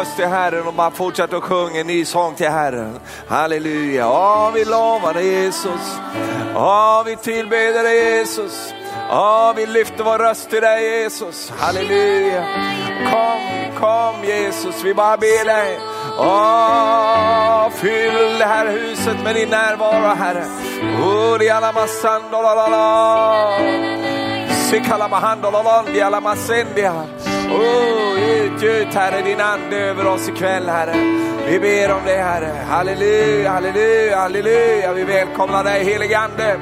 röst till Herren och bara fortsätter att sjunga en ny sång till Herren. Halleluja. Ja, vi lovar dig Jesus. Ja, vi tillbeder dig Jesus. Ja, vi lyfter vår röst till dig Jesus. Halleluja. Kom, kom Jesus, vi bara ber dig. Åh, fyll det här huset med din närvaro Herre. Oh, utgjut Herre din ande över oss ikväll Herre. Vi ber om det Herre. Halleluja, halleluja, halleluja. Vi välkomnar dig helige Ande.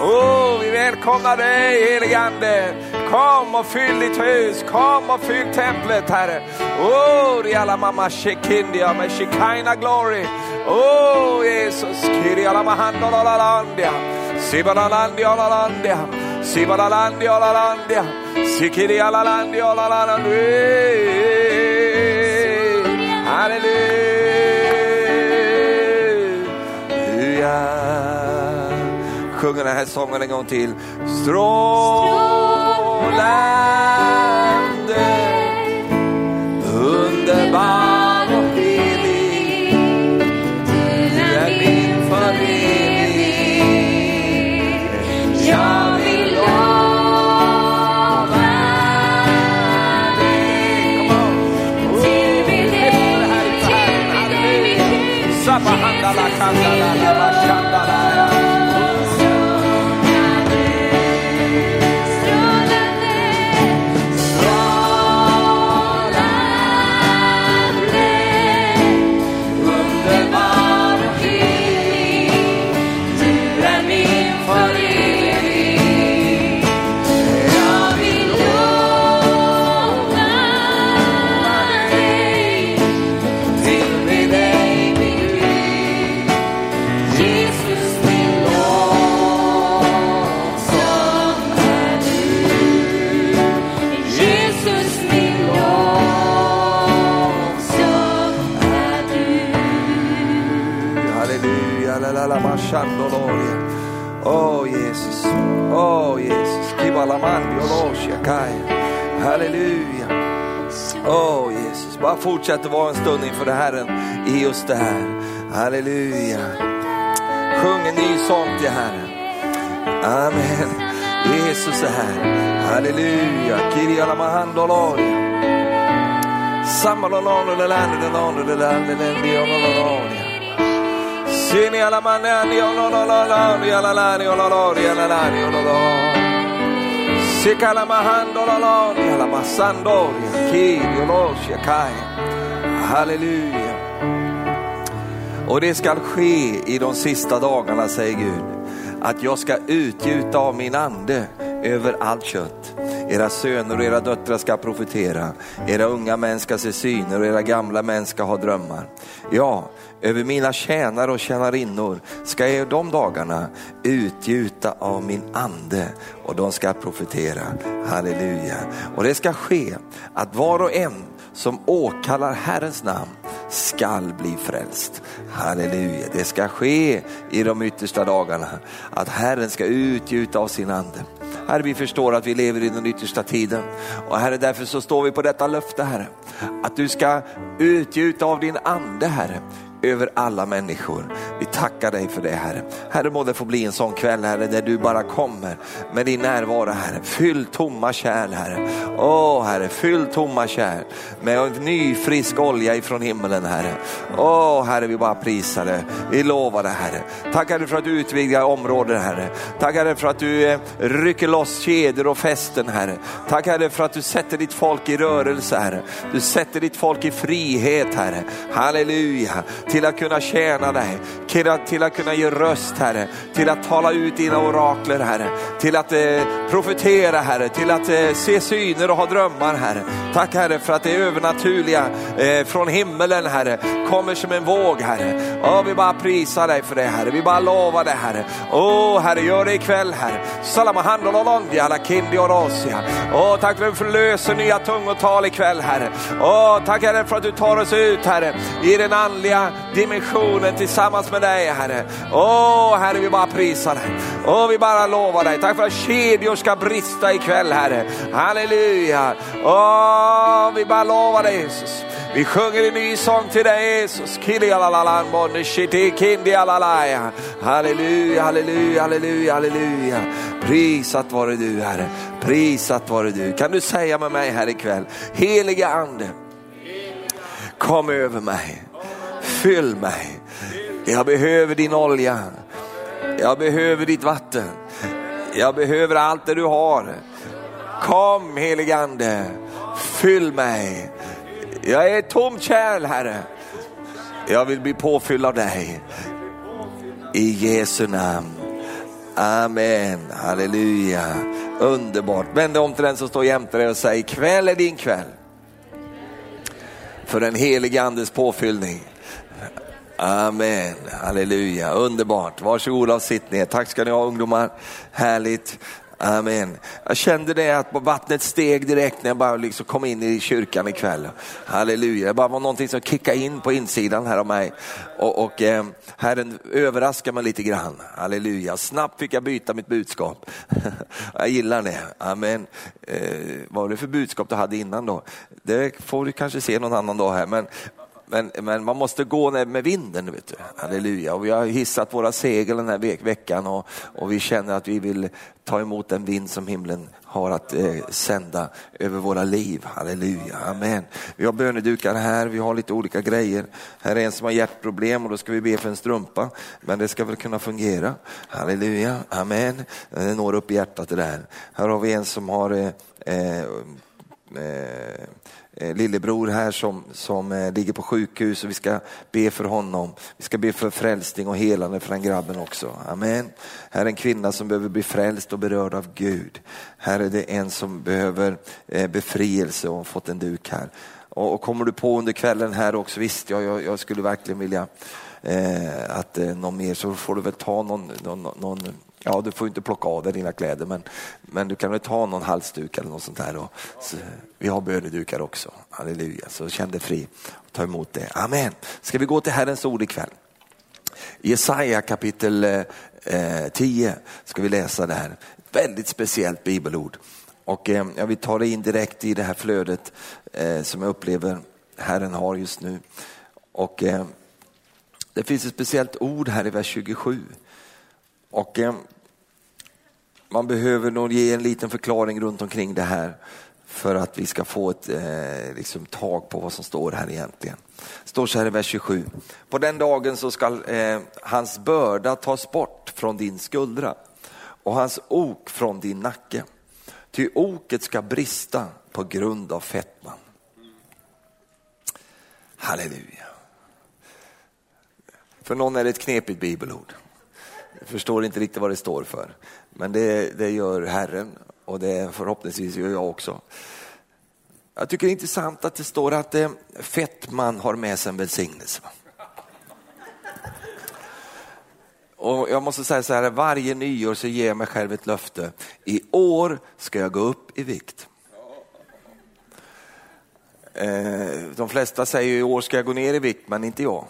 Oh, vi välkomnar dig helige Ande. Kom och fyll ditt hus, kom och fyll templet Herre. Oh, riala mamma shekindia med shekina glory. Oh Jesus, kiriala mahandolalandia. Sibalalandia lalandia. Sibalalandia lalandia. Sikiriala lalandia lalandia. Halleluja. Sjunger den här sången en gång till. Strålande, underbar 那看到了来 fortsätter vara en stund inför Herren i just det här. Halleluja. Sjung en ny sång till Herren. Amen. Jesus är här. Halleluja. Kiriala mahandoloria. Samalololo lelande lelande lelande lelande Sini alla manani ololololori ololori ololori. Sikala mahandololori alla masandori kiri oloshi kai. Halleluja. Och det skall ske i de sista dagarna säger Gud. Att jag ska utgjuta av min ande över allt kött. Era söner och era döttrar ska profetera. Era unga män ska se syner och era gamla män ska ha drömmar. Ja, över mina tjänare och tjänarinnor ska jag de dagarna utgjuta av min ande och de ska profetera. Halleluja. Och det ska ske att var och en som åkallar Herrens namn skall bli frälst. Halleluja, det ska ske i de yttersta dagarna. Att Herren ska utgjuta av sin ande. Herre, vi förstår att vi lever i den yttersta tiden. Och Herre, därför så står vi på detta löfte Herre, att du ska utgjuta av din ande Herre över alla människor. Vi tackar dig för det Herre. Herre må det få bli en sån kväll Herre där du bara kommer med din närvaro Herre. Fyll tomma kärl Herre. Åh Herre, fyll tomma kärl med en ny frisk olja ifrån himmelen Herre. Åh Herre, vi bara prisar dig. Vi lovar dig Herre. Tackar dig för att du utvidgar områden Herre. Tackar dig för att du eh, rycker loss kedjor och fästen Herre. Tackar dig för att du sätter ditt folk i rörelse Herre. Du sätter ditt folk i frihet Herre. Halleluja till att kunna tjäna dig, till att, till att kunna ge röst Herre, till att tala ut dina orakler Herre, till att eh, profetera Herre, till att eh, se syner och ha drömmar Herre. Tack Herre för att det övernaturliga eh, från himmelen Herre kommer som en våg Herre. Åh, vi bara prisar dig för det Herre, vi bara lovar det Herre. Åh Herre, gör det ikväll Herre. Salamahandololondi alla kindi och rosia. Åh, tack för att du förlöser nya tungotal ikväll Herre. Åh, tack Herre för att du tar oss ut Herre i den andliga dimensionen tillsammans med dig Herre. Åh Herre, vi bara prisar dig. Åh, vi bara lovar dig. Tack för att kedjor ska brista ikväll Herre. Halleluja. Åh, vi bara lovar dig Jesus. Vi sjunger en ny sång till dig Jesus. Halleluja, halleluja, halleluja, halleluja. Prisat vare du Herre, prisat vare du. Kan du säga med mig här ikväll, heliga ande, kom över mig, fyll mig. Jag behöver din olja, jag behöver ditt vatten, jag behöver allt det du har. Kom heligande, fyll mig. Jag är ett tomt kärl Herre. Jag vill bli påfylld av dig. I Jesu namn. Amen, halleluja. Underbart. Vänd dig om till den som står jämte dig och säg, kväll är din kväll. För den helige andes påfyllning. Amen, halleluja, underbart. Varsågoda och sitt ner. Tack ska ni ha ungdomar, härligt. Amen. Jag kände det att vattnet steg direkt när jag bara liksom kom in i kyrkan ikväll. Halleluja, det bara var någonting som kickade in på insidan här av mig. Och, och eh, Herren överraskade mig lite grann. Halleluja, snabbt fick jag byta mitt budskap. jag gillar det. Amen. Eh, vad var det för budskap du hade innan då? Det får du kanske se någon annan dag här. Men, men, men man måste gå med vinden. Vet du. Halleluja. Och vi har hissat våra segel den här ve veckan och, och, vi känner att vi vill ta emot den vind som himlen har att eh, sända över våra liv. Halleluja, amen. Vi har bönedukar här, vi har lite olika grejer. Här är en som har hjärtproblem och då ska vi be för en strumpa. Men det ska väl kunna fungera. Halleluja, amen. Det når upp i hjärtat det där. Här har vi en som har eh, eh Eh, Eh, lillebror här som, som eh, ligger på sjukhus och vi ska be för honom. Vi ska be för frälsning och helande för den grabben också. Amen. Här är en kvinna som behöver bli frälst och berörd av Gud. Här är det en som behöver eh, befrielse och har fått en duk här. Och, och kommer du på under kvällen här också, visst jag, jag, jag skulle verkligen vilja eh, att eh, någon mer så får du väl ta någon, någon, någon Ja, du får inte plocka av dig dina kläder, men, men du kan väl ta någon halsduk eller något sånt där. Och, så, vi har bönedukar också, halleluja. Så känn dig fri och ta emot det. Amen. Ska vi gå till Herrens ord ikväll? Jesaja kapitel eh, 10 ska vi läsa det här. väldigt speciellt bibelord. Och eh, jag vill ta dig in direkt i det här flödet eh, som jag upplever Herren har just nu. Och eh, det finns ett speciellt ord här i vers 27. Och eh, man behöver nog ge en liten förklaring runt omkring det här för att vi ska få ett eh, liksom, tag på vad som står här egentligen. Det står så här i vers 27. På den dagen så ska eh, hans börda tas bort från din skuldra och hans ok från din nacke. Ty oket ska brista på grund av fettman. Halleluja. För någon är det ett knepigt bibelord. Jag förstår inte riktigt vad det står för. Men det, det gör Herren och det förhoppningsvis gör jag också. Jag tycker det är intressant att det står att eh, fettman har med sig en välsignelse. Och jag måste säga så här, varje nyår så ger jag mig själv ett löfte. I år ska jag gå upp i vikt. Eh, de flesta säger i år ska jag gå ner i vikt, men inte jag.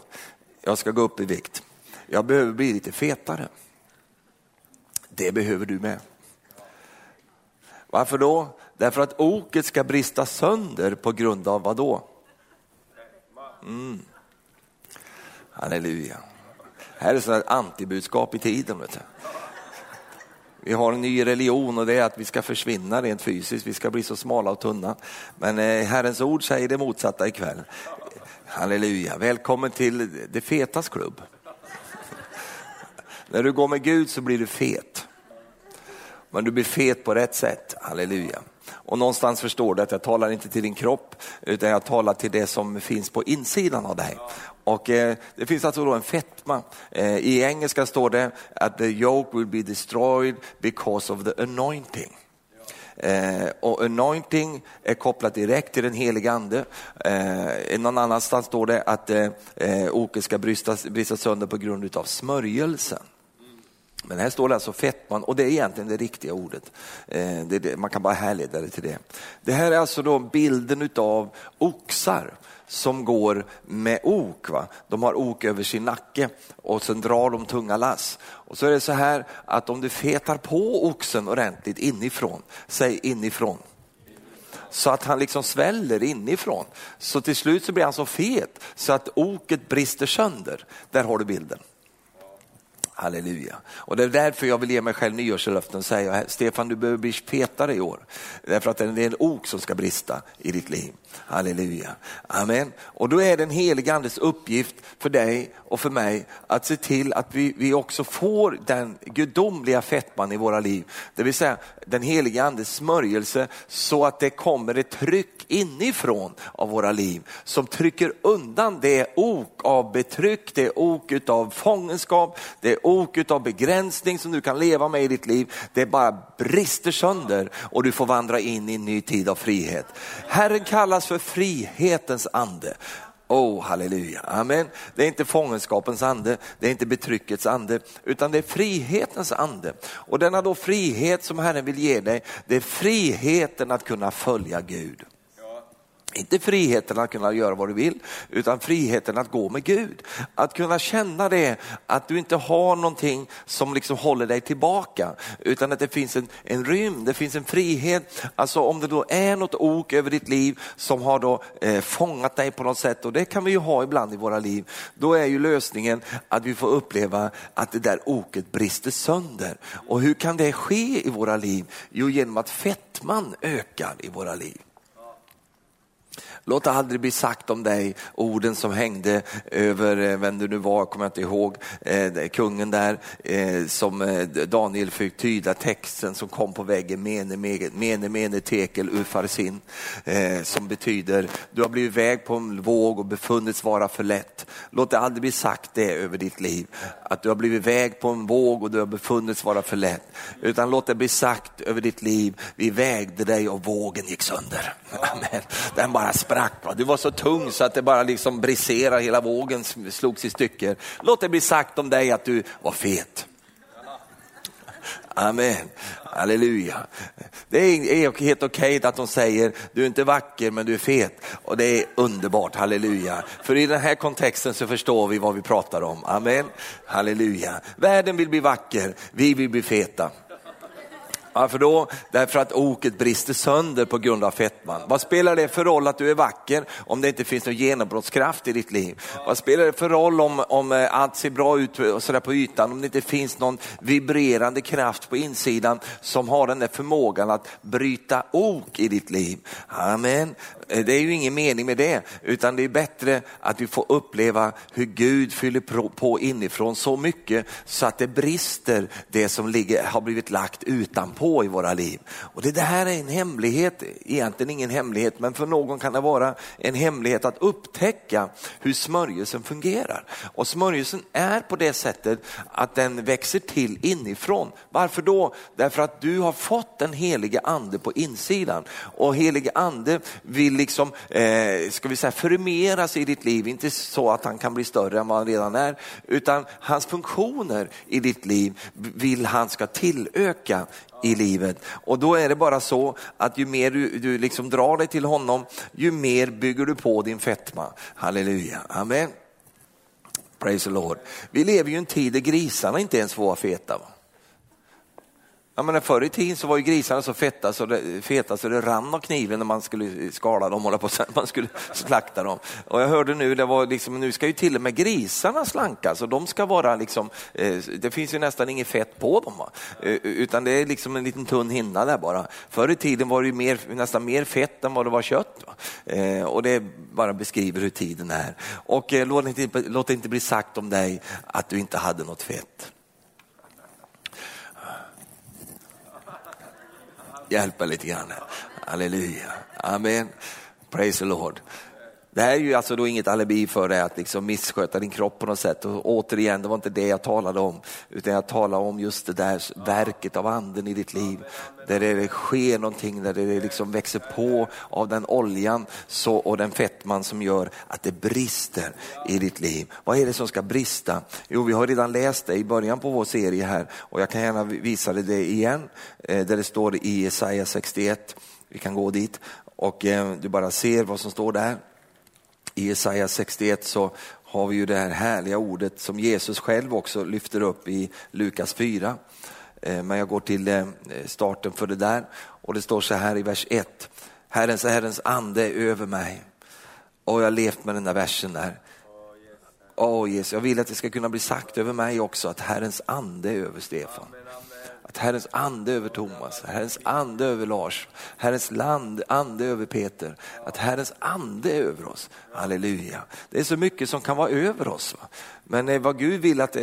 Jag ska gå upp i vikt. Jag behöver bli lite fetare. Det behöver du med. Varför då? Därför att oket ska brista sönder på grund av vad då? Mm. Halleluja. Här är så ett antibudskap i tiden. Vet du. Vi har en ny religion och det är att vi ska försvinna rent fysiskt, vi ska bli så smala och tunna. Men eh, Herrens ord säger det motsatta ikväll. Halleluja, välkommen till det fetas klubb. När du går med Gud så blir du fet. Men du blir fet på rätt sätt, halleluja. Och någonstans förstår du att jag talar inte till din kropp, utan jag talar till det som finns på insidan av dig. Och eh, Det finns alltså då en fetma. Eh, I engelska står det att the yoke will be destroyed because of the anointing. Eh, och anointing är kopplat direkt till den heliga ande. Eh, någon annanstans står det att eh, eh oket ska brista, brista sönder på grund av smörjelsen. Men här står det alltså fettman och det är egentligen det riktiga ordet. Eh, det det, man kan bara härleda det till det. Det här är alltså då bilden utav oxar som går med ok. Va? De har ok över sin nacke och sen drar de tunga lass. Och så är det så här att om du fetar på oxen ordentligt inifrån, säg inifrån, så att han liksom sväller inifrån. Så till slut så blir han så fet så att oket brister sönder. Där har du bilden. Halleluja. Och det är därför jag vill ge mig själv nyårslöften och säga, Stefan du behöver bli fetare i år. Därför att det är en ok som ska brista i ditt liv. Halleluja. Amen. Och då är den helige andes uppgift för dig och för mig att se till att vi, vi också får den gudomliga fettman i våra liv. Det vill säga den helige andes smörjelse så att det kommer ett tryck inifrån av våra liv som trycker undan det ok av betryck, det ok av fångenskap, det ok av begränsning som du kan leva med i ditt liv. Det bara brister sönder och du får vandra in i en ny tid av frihet. Herren kallas för frihetens ande. Oh, halleluja, amen. Det är inte fångenskapens ande, det är inte betryckets ande, utan det är frihetens ande. Och denna då frihet som Herren vill ge dig, det är friheten att kunna följa Gud. Inte friheten att kunna göra vad du vill, utan friheten att gå med Gud. Att kunna känna det, att du inte har någonting som liksom håller dig tillbaka, utan att det finns en, en rymd, det finns en frihet. Alltså om det då är något ok över ditt liv som har då eh, fångat dig på något sätt, och det kan vi ju ha ibland i våra liv, då är ju lösningen att vi får uppleva att det där oket brister sönder. Och hur kan det ske i våra liv? Jo, genom att fettman ökar i våra liv. Låt det aldrig bli sagt om dig, orden som hängde över, eh, vem du nu var, kommer jag inte ihåg, eh, kungen där, eh, som eh, Daniel fick tyda texten som kom på väggen, mene, mene, mene tekel ufarsin, eh, som betyder, du har blivit väg på en våg och befunnits vara för lätt. Låt det aldrig bli sagt det över ditt liv, att du har blivit väg på en våg och du har befunnits vara för lätt. Utan låt det bli sagt över ditt liv, vi vägde dig och vågen gick sönder. Amen. Den bara sprack. Va? Du var så tung så att det bara liksom briserade, hela vågen slogs i stycken. Låt det bli sagt om dig att du var fet. Amen, halleluja. Det är helt okej okay att de säger, du är inte vacker men du är fet. Och det är underbart, halleluja. För i den här kontexten så förstår vi vad vi pratar om. Amen, halleluja. Världen vill bli vacker, vi vill bli feta. Varför då? Därför att oket brister sönder på grund av fetman. Vad spelar det för roll att du är vacker om det inte finns någon genombrottskraft i ditt liv? Vad spelar det för roll om, om eh, allt ser bra ut och sådär på ytan om det inte finns någon vibrerande kraft på insidan som har den där förmågan att bryta ok i ditt liv? Amen. Eh, det är ju ingen mening med det, utan det är bättre att vi får uppleva hur Gud fyller på inifrån så mycket så att det brister det som ligger, har blivit lagt utanpå i våra liv. Och det, det här är en hemlighet, egentligen ingen hemlighet, men för någon kan det vara en hemlighet att upptäcka hur smörjelsen fungerar. Och smörjelsen är på det sättet att den växer till inifrån. Varför då? Därför att du har fått den helige ande på insidan och helige ande vill vill liksom, eh, ska vi säga, förmeras i ditt liv, inte så att han kan bli större än vad han redan är, utan hans funktioner i ditt liv vill han ska tillöka i livet. Och då är det bara så att ju mer du, du liksom drar dig till honom, ju mer bygger du på din fetma. Halleluja, amen. Praise the Lord. Vi lever ju i en tid där grisarna inte ens får vara feta. Va? Ja, men förr i tiden så var ju grisarna så feta så det, feta så det rann av kniven när man skulle skala dem, hålla på, man skulle slakta dem. Och jag hörde nu, det var liksom, nu ska ju till och med grisarna slankas och de ska vara liksom, eh, det finns ju nästan inget fett på dem. Va? Eh, utan det är liksom en liten tunn hinna där bara. Förr i tiden var det mer, nästan mer fett än vad det var kött. Eh, och det bara beskriver hur tiden är. Och eh, låt inte, låt inte bli sagt om dig att du inte hade något fett. Hjälpa lite grann. Halleluja, amen. Praise the Lord. Det här är ju alltså då inget alibi för dig att liksom missköta din kropp på något sätt. Och återigen, det var inte det jag talade om, utan jag talade om just det där verket av anden i ditt liv. Där det sker någonting, där det liksom växer på av den oljan så, och den fettman som gör att det brister i ditt liv. Vad är det som ska brista? Jo, vi har redan läst det i början på vår serie här och jag kan gärna visa dig det igen, eh, där det står i Jesaja 61. Vi kan gå dit och eh, du bara ser vad som står där. I Jesaja 61 så har vi ju det här härliga ordet som Jesus själv också lyfter upp i Lukas 4. Eh, men jag går till eh, starten för det där och det står så här i vers 1. Herrens, Herrens ande är över mig. Och jag har levt med den där versen där. Åh Jesus, jag vill att det ska kunna bli sagt över mig också att Herrens ande är över Stefan. Att Herrens ande över Thomas, Herrens ande över Lars, Herrens land, ande över Peter. Att Herrens ande är över oss. Halleluja. Det är så mycket som kan vara över oss. Va? Men eh, vad Gud vill att eh,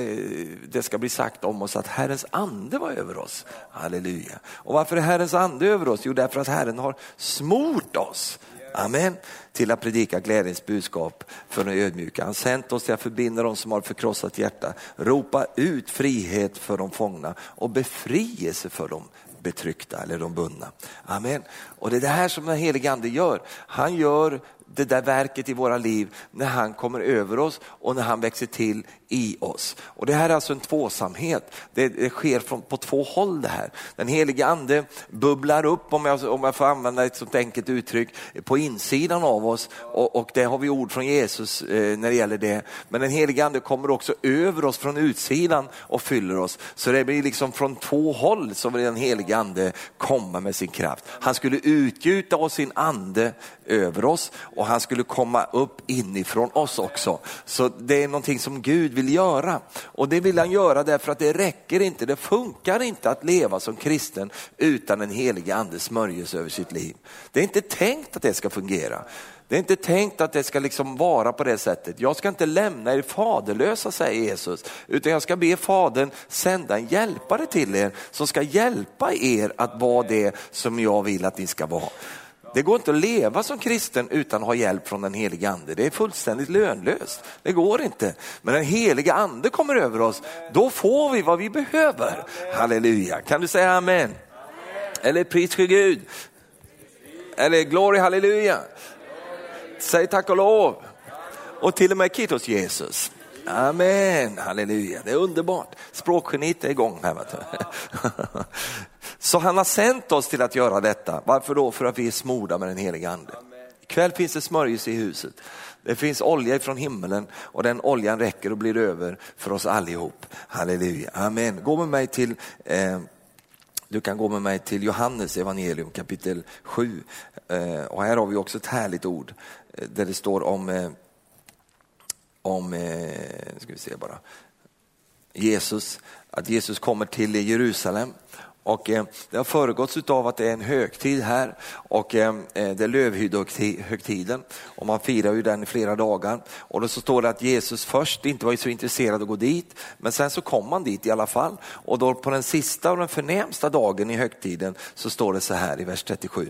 det, ska bli sagt om oss, att Herrens ande var över oss. Halleluja. Och varför är Herrens ande över oss? Jo, därför att Herren har smort oss Amen. Till att predika glädjens budskap för de ödmjuka. Han sänt oss till att förbinda dem som har förkrossat hjärta, ropa ut frihet för de fångna och befrielse för de betryckta eller de bundna. Amen. Och det är det här som den helige ande gör. Han gör det där verket i våra liv när han kommer över oss och när han växer till i oss. Och Det här är alltså en tvåsamhet. Det, det sker från, på två håll det här. Den helige ande bubblar upp, om jag, om jag får använda ett sånt enkelt uttryck, på insidan av oss och, och det har vi ord från Jesus eh, när det gäller det. Men den helige ande kommer också över oss från utsidan och fyller oss. Så det blir liksom från två håll som den helige ande kommer med sin kraft. Han skulle utgjuta oss sin ande över oss och han skulle komma upp inifrån oss också. Så det är någonting som Gud vill göra. Och det vill han göra därför att det räcker inte, det funkar inte att leva som kristen utan en helig andes smörjelse över sitt liv. Det är inte tänkt att det ska fungera. Det är inte tänkt att det ska liksom vara på det sättet. Jag ska inte lämna er faderlösa, säger Jesus, utan jag ska be Fadern sända en hjälpare till er som ska hjälpa er att vara det som jag vill att ni ska vara. Det går inte att leva som kristen utan att ha hjälp från den helige ande. Det är fullständigt lönlöst. Det går inte. Men den helige ande kommer över oss, då får vi vad vi behöver. Halleluja. Kan du säga amen? Eller pris för Gud. Eller glory halleluja. Säg tack och lov. Och till och med kittos Jesus. Amen, halleluja, det är underbart. Språkgeniet är igång här. Så han har sänt oss till att göra detta. Varför då? För att vi är smorda med den heliga ande. Ikväll finns det smörjelse i huset. Det finns olja från himmelen och den oljan räcker och blir över för oss allihop. Halleluja, amen. Gå med mig till eh, du kan gå med mig till Johannes evangelium kapitel 7. Eh, och här har vi också ett härligt ord eh, där det står om, eh, om eh, ska vi se bara, Jesus, att Jesus kommer till Jerusalem och eh, det har föregåtts av att det är en högtid här och eh, eh det är lövhyddohögtiden och man firar ju den i flera dagar. Och då så står det att Jesus först inte var så intresserad av att gå dit, men sen så kom han dit i alla fall. Och då på den sista och den förnämsta dagen i högtiden så står det så här i vers 37.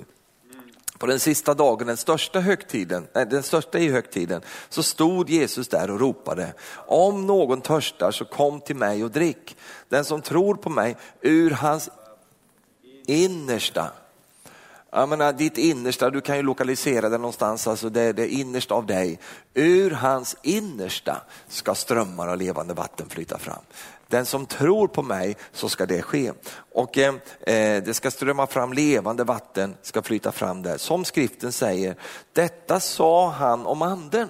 På den sista dagen, den största, högtiden, nej, den största i högtiden, så stod Jesus där och ropade, om någon törstar så kom till mig och drick. Den som tror på mig, ur hans innersta. Jag menar, ditt innersta, du kan ju lokalisera det någonstans, alltså det det innersta av dig. Ur hans innersta ska strömmar av levande vatten flyta fram. Den som tror på mig så ska det ske. Och eh, eh, det ska strömma fram levande vatten, ska flyta fram där. Som skriften säger, detta sa han om anden.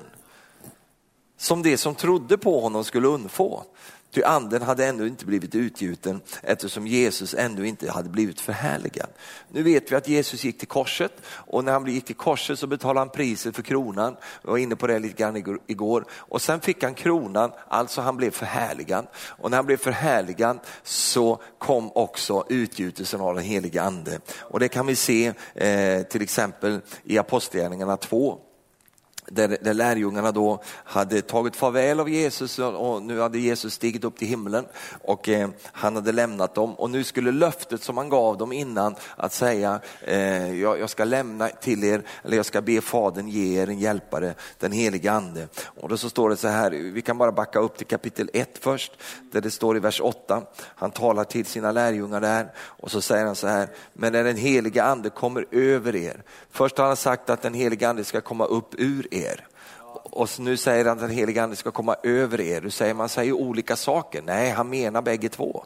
Som det som trodde på honom skulle undfå. Ty anden hade ännu inte blivit utgjuten eftersom Jesus ännu inte hade blivit förhärligad. Nu vet vi att Jesus gick till korset och när han gick till korset så betalade han priset för kronan. Jag var inne på det lite grann igår. Och sen fick han kronan, alltså han blev förhärligad. Och när han blev förhärligad så kom också utgjutelsen av den heliga ande. Och det kan vi se eh, till exempel i Apostlagärningarna 2 där, där lärjungarna då hade tagit farväl av Jesus och nu hade Jesus stigit upp till himlen och eh, han hade lämnat dem och nu skulle löftet som han gav dem innan att säga eh, jag, jag, ska lämna till er, eller jag ska be Fadern ge er en hjälpare, den helige ande. Och då så står det så här, vi kan bara backa upp till kapitel 1 först, där det står i vers 8, han talar till sina lärjungar där och så säger han så här, men när den helige ande kommer över er, först har han sagt att den helige ande ska komma upp ur er. Och nu säger han att den helige ande ska komma över er. Du säger man säger olika saker. Nej, han menar bägge två.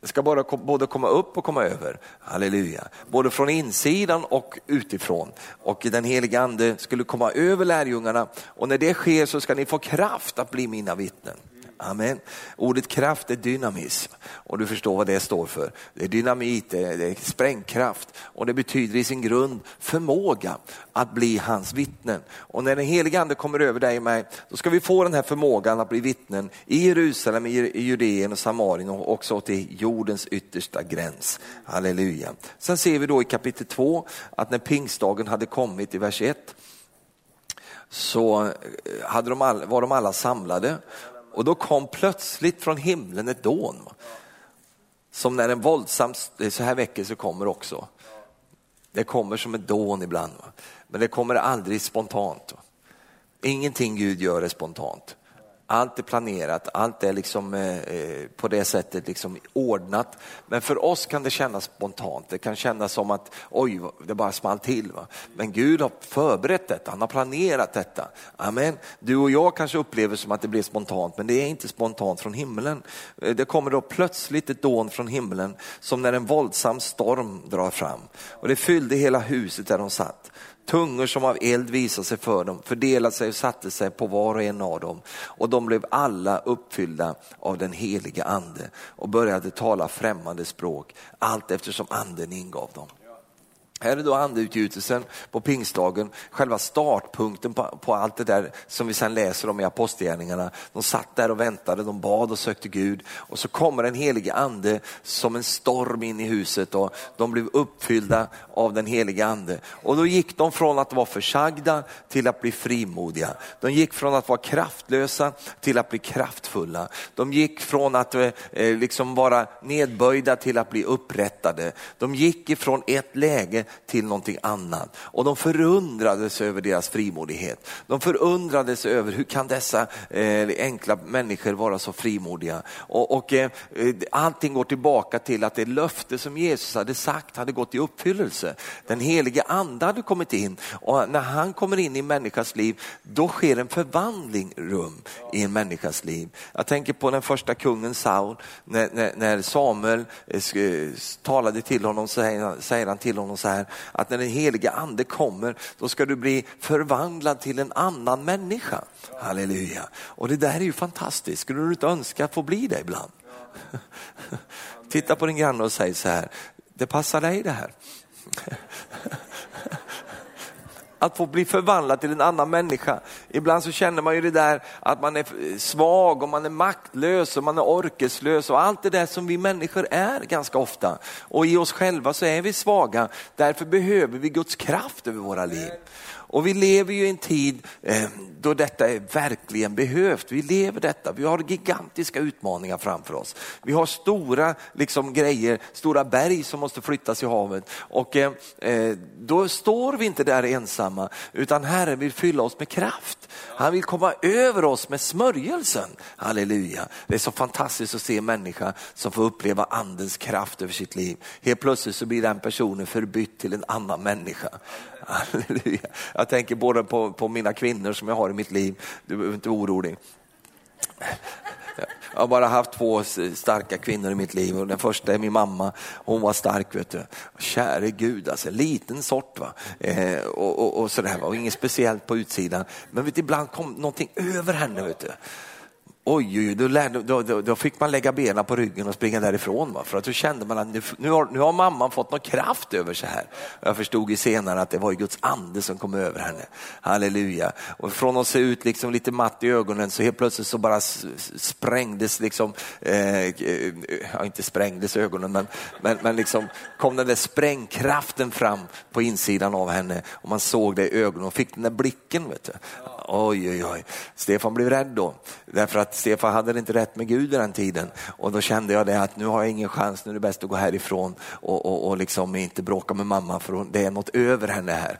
Det ska bara både komma upp och komma över. Halleluja. Både från insidan och utifrån. Och den helige ande skulle komma över lärjungarna och när det sker så ska ni få kraft att bli mina vittnen. Amen. Ordet kraft är dynamism och du förstår vad det står för. Det är dynamit, det är sprängkraft och det betyder i sin grund förmåga att bli hans vittnen. Och när den helige ande kommer över dig och mig, då ska vi få den här förmågan att bli vittnen i Jerusalem, i Judeen och Samarien och också till jordens yttersta gräns. Halleluja. Sen ser vi då i kapitel 2 att när pingstdagen hade kommit i vers 1 så eh, hade de all, var de alla samlade och då kom plötsligt från himlen ett dån. Som när en våldsam, eh, så här väckelse kommer också. Det kommer som ett dån ibland, men det kommer aldrig spontant. Ingenting Gud gör är spontant. Allt är planerat, allt är liksom, eh, eh, på det sättet liksom ordnat. Men för oss kan det kännas spontant, det kan kännas som att oj, det bara small till. Va? Men Gud har förberett detta, han har planerat detta. Amen. Du och jag kanske upplever som att det blir spontant, men det är inte spontant från himlen. Eh, det kommer då plötsligt ett dån från himlen som när en våldsam storm drar fram. Och det fyllde hela huset där de satt. Tungor som av eld visade sig för dem, fördelade sig och satte sig på var och en av dem. Och de blev alla uppfyllda av den heliga ande och började tala främmande språk allt eftersom anden ingav dem. Här är då andeutgjutelsen på pingstdagen, själva startpunkten på, på, allt det där som vi sen läser om i apostlagärningarna. De satt där och väntade, de bad och sökte Gud och så kommer den helige ande som en storm in i huset och de blev uppfyllda av den helige ande. Och då gick de från att vara försagda till att bli frimodiga. De gick från att vara kraftlösa till att bli kraftfulla. De gick från att eh, liksom vara nedböjda till att bli upprättade. De gick ifrån ett läge till någonting annat. Och de förundrades över deras frimodighet. De förundrades över hur kan dessa eh, enkla människor vara så frimodiga. Och, och eh, allting går tillbaka till att det löfte som Jesus hade sagt hade gått i uppfyllelse. Den helige ande hade kommit in och när han kommer in i människas liv då sker en förvandling rum i en människas liv. Jag tänker på den första kungen Saul, när, när, när Samuel eh, talade till honom, så säger han till honom så här, här att när den heliga ande kommer, då ska du bli förvandlad till en annan människa. Halleluja. Och det där är ju fantastiskt, skulle du inte önska att få bli det ibland? Titta på din granne och säg så här, det passar dig det här att få bli förvandlad till en annan människa. Ibland så känner man ju det där att man är svag och man är maktlös och man är orkeslös och allt det där som vi människor är ganska ofta. Och i oss själva så är vi svaga, därför behöver vi Guds kraft över våra liv. Och vi lever ju i en tid eh, då detta är verkligen behövt. Vi lever detta, vi har gigantiska utmaningar framför oss. Vi har stora liksom, grejer, stora berg som måste flyttas i havet. Och eh, eh, då står vi inte där ensamma, utan Herren vill fylla oss med kraft. Han vill komma över oss med smörjelsen. Halleluja. Det är så fantastiskt att se en människa som får uppleva andens kraft över sitt liv. Helt plötsligt så blir den personen förbytt till en annan människa. Halleluja. Jag tänker både på, på mina kvinnor som jag har i mitt liv, du behöver inte vara orolig. Jag har bara haft två starka kvinnor i mitt liv och den första är min mamma. Hon var stark vet du. Käre Gud, alltså liten sort va. Eh, och, och, och sådär, och inget speciellt på utsidan. Men vet, ibland kom någonting över henne vet du. Oj, oj, då, lärde, då, då, då, fick man lägga benen på ryggen och springa därifrån. Va? För att då kände man att nu, nu, har, nu har mamman fått någon kraft över sig här. Jag förstod ju senare att det var Guds ande som kom över henne. Halleluja. Och från att se ut liksom lite matt i ögonen så helt plötsligt så bara sprängdes, liksom, eh, eh, ja, inte sprängdes ögonen, men, men, men liksom kom den där sprängkraften fram på insidan av henne. Och man såg det i ögonen och fick den där blicken. Vet du. Oj, oj, oj. Stefan blev rädd då. Därför att Stefan hade inte rätt med Gud i den tiden. Och då kände jag det att nu har jag ingen chans, nu är det bäst att gå härifrån och, och, och liksom inte bråka med mamma för det är något över henne här.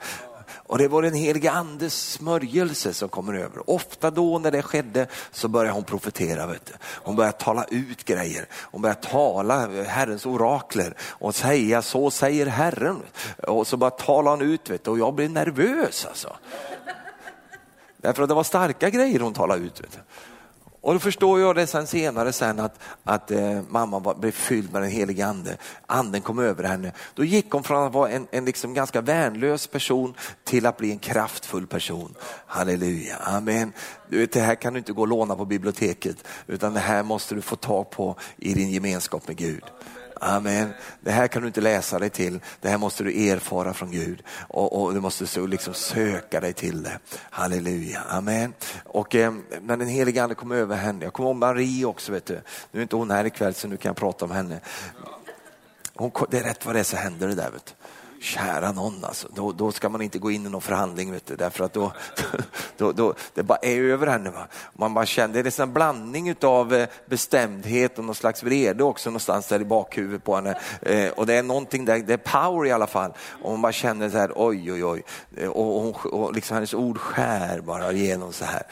Och det var den helige andes smörjelse som kommer över. Ofta då när det skedde så började hon profetera. Vet du. Hon började tala ut grejer. Hon började tala Herrens orakler och säga så säger Herren. Och så bara talade hon ut vet du. och jag blev nervös alltså. Därför att det var starka grejer hon talade ut. Vet du. Och då förstår jag det sen senare sen att, att eh, mamma var, blev fylld med den helige ande. Anden kom över henne. Då gick hon från att vara en, en liksom ganska värnlös person till att bli en kraftfull person. Halleluja, amen. Du vet, det här kan du inte gå och låna på biblioteket utan det här måste du få tag på i din gemenskap med Gud. Amen. Det här kan du inte läsa dig till, det här måste du erfara från Gud och, och du måste så liksom söka dig till det. Halleluja, amen. Och eh, när den helige ande kom över henne, jag kommer ihåg Marie också, vet du. nu är inte hon här ikväll så nu kan jag prata om henne. Hon, det är rätt vad det är så händer det där. Vet du kära någon alltså. Då, då ska man inte gå in i någon förhandling vet du, därför att då, då, då det bara är över henne. Man bara känner, det är en blandning av eh, bestämdhet och någon slags vrede också någonstans där i bakhuvudet på henne. Eh, och det är någonting där, det är power i alla fall. Och man bara känner så här, oj oj oj. Eh, och, och, och liksom hennes ord skär bara igenom så här.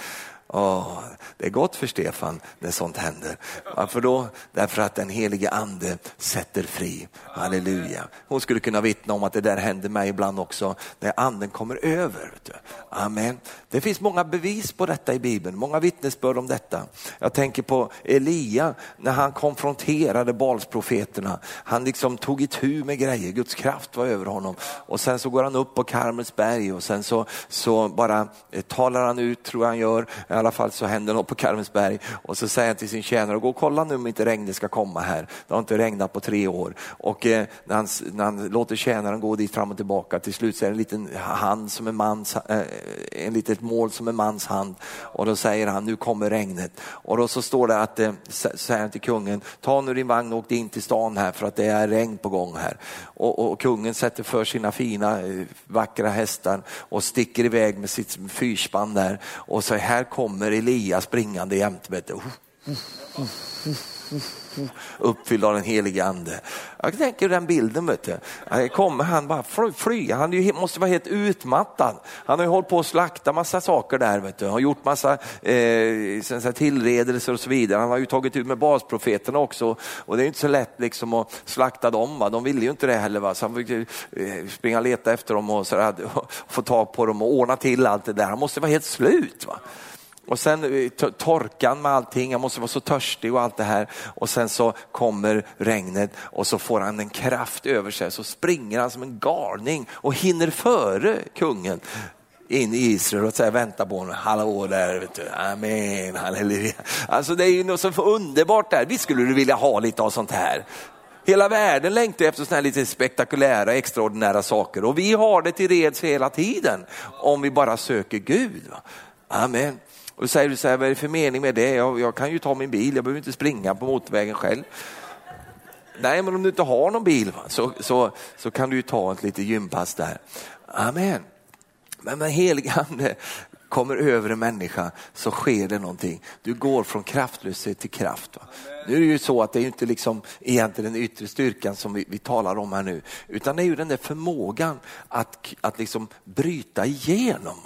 Oh, det är gott för Stefan när sånt händer. Varför då? Därför att den helige ande sätter fri. Halleluja. Hon skulle kunna vittna om att det där händer mig ibland också, när anden kommer över. Amen. Det finns många bevis på detta i Bibeln, många vittnesbörd om detta. Jag tänker på Elia när han konfronterade Balsprofeterna. Han liksom tog itu med grejer, Guds kraft var över honom. Och sen så går han upp på Karmels berg och sen så, så bara eh, talar han ut, tror jag han gör, i alla fall så händer något på Karmensberg och så säger han till sin tjänare, gå och kolla nu om inte regnet ska komma här. Det har inte regnat på tre år. Och eh, när, han, när han låter tjänaren gå dit fram och tillbaka, till slut så är det en liten hand som en mans, eh, en ett mål som en mans hand. Och då säger han, nu kommer regnet. Och då så står det att, eh, säger han till kungen, ta nu din vagn och åk in till stan här för att det är regn på gång här. Och, och, kungen sätter för sina fina, eh, vackra hästar och sticker iväg med sitt fyrspann där. Och så här kommer Elias Elia springande jämte. Uppfylld av den helige ande. Jag tänker den bilden. Vet du. Kommer han bara fly, han måste vara helt utmattad. Han har ju hållit på att slakta massa saker där. Vet du. Han har gjort massa eh, tillredelser och så vidare. Han har ju tagit ut med basprofeterna också och det är inte så lätt liksom att slakta dem. Va? De ville ju inte det heller. Va? Så han fick eh, springa och leta efter dem och, så där, och få tag på dem och ordna till allt det där. Han måste vara helt slut. Va? Och sen eh, torkan med allting, jag måste vara så törstig och allt det här. Och sen så kommer regnet och så får han en kraft över sig. Så springer han som en galning och hinner före kungen in i Israel och säger vänta på honom, hallå där, vet du. amen, halleluja. Alltså det är ju något så underbart där, visst skulle du vilja ha lite av sånt här. Hela världen längtar efter sådana här lite spektakulära, extraordinära saker och vi har det till reds hela tiden om vi bara söker Gud. Amen. Och då säger du så här, vad är det för mening med det? Jag, jag kan ju ta min bil, jag behöver inte springa på motorvägen själv. Nej, men om du inte har någon bil så, så, så kan du ju ta ett litet gympass där. Amen. Men när helig ande kommer över en människa så sker det någonting. Du går från kraftlöshet till kraft. Va? Nu är det ju så att det är inte liksom egentligen den yttre styrkan som vi, vi talar om här nu, utan det är ju den där förmågan att, att liksom bryta igenom.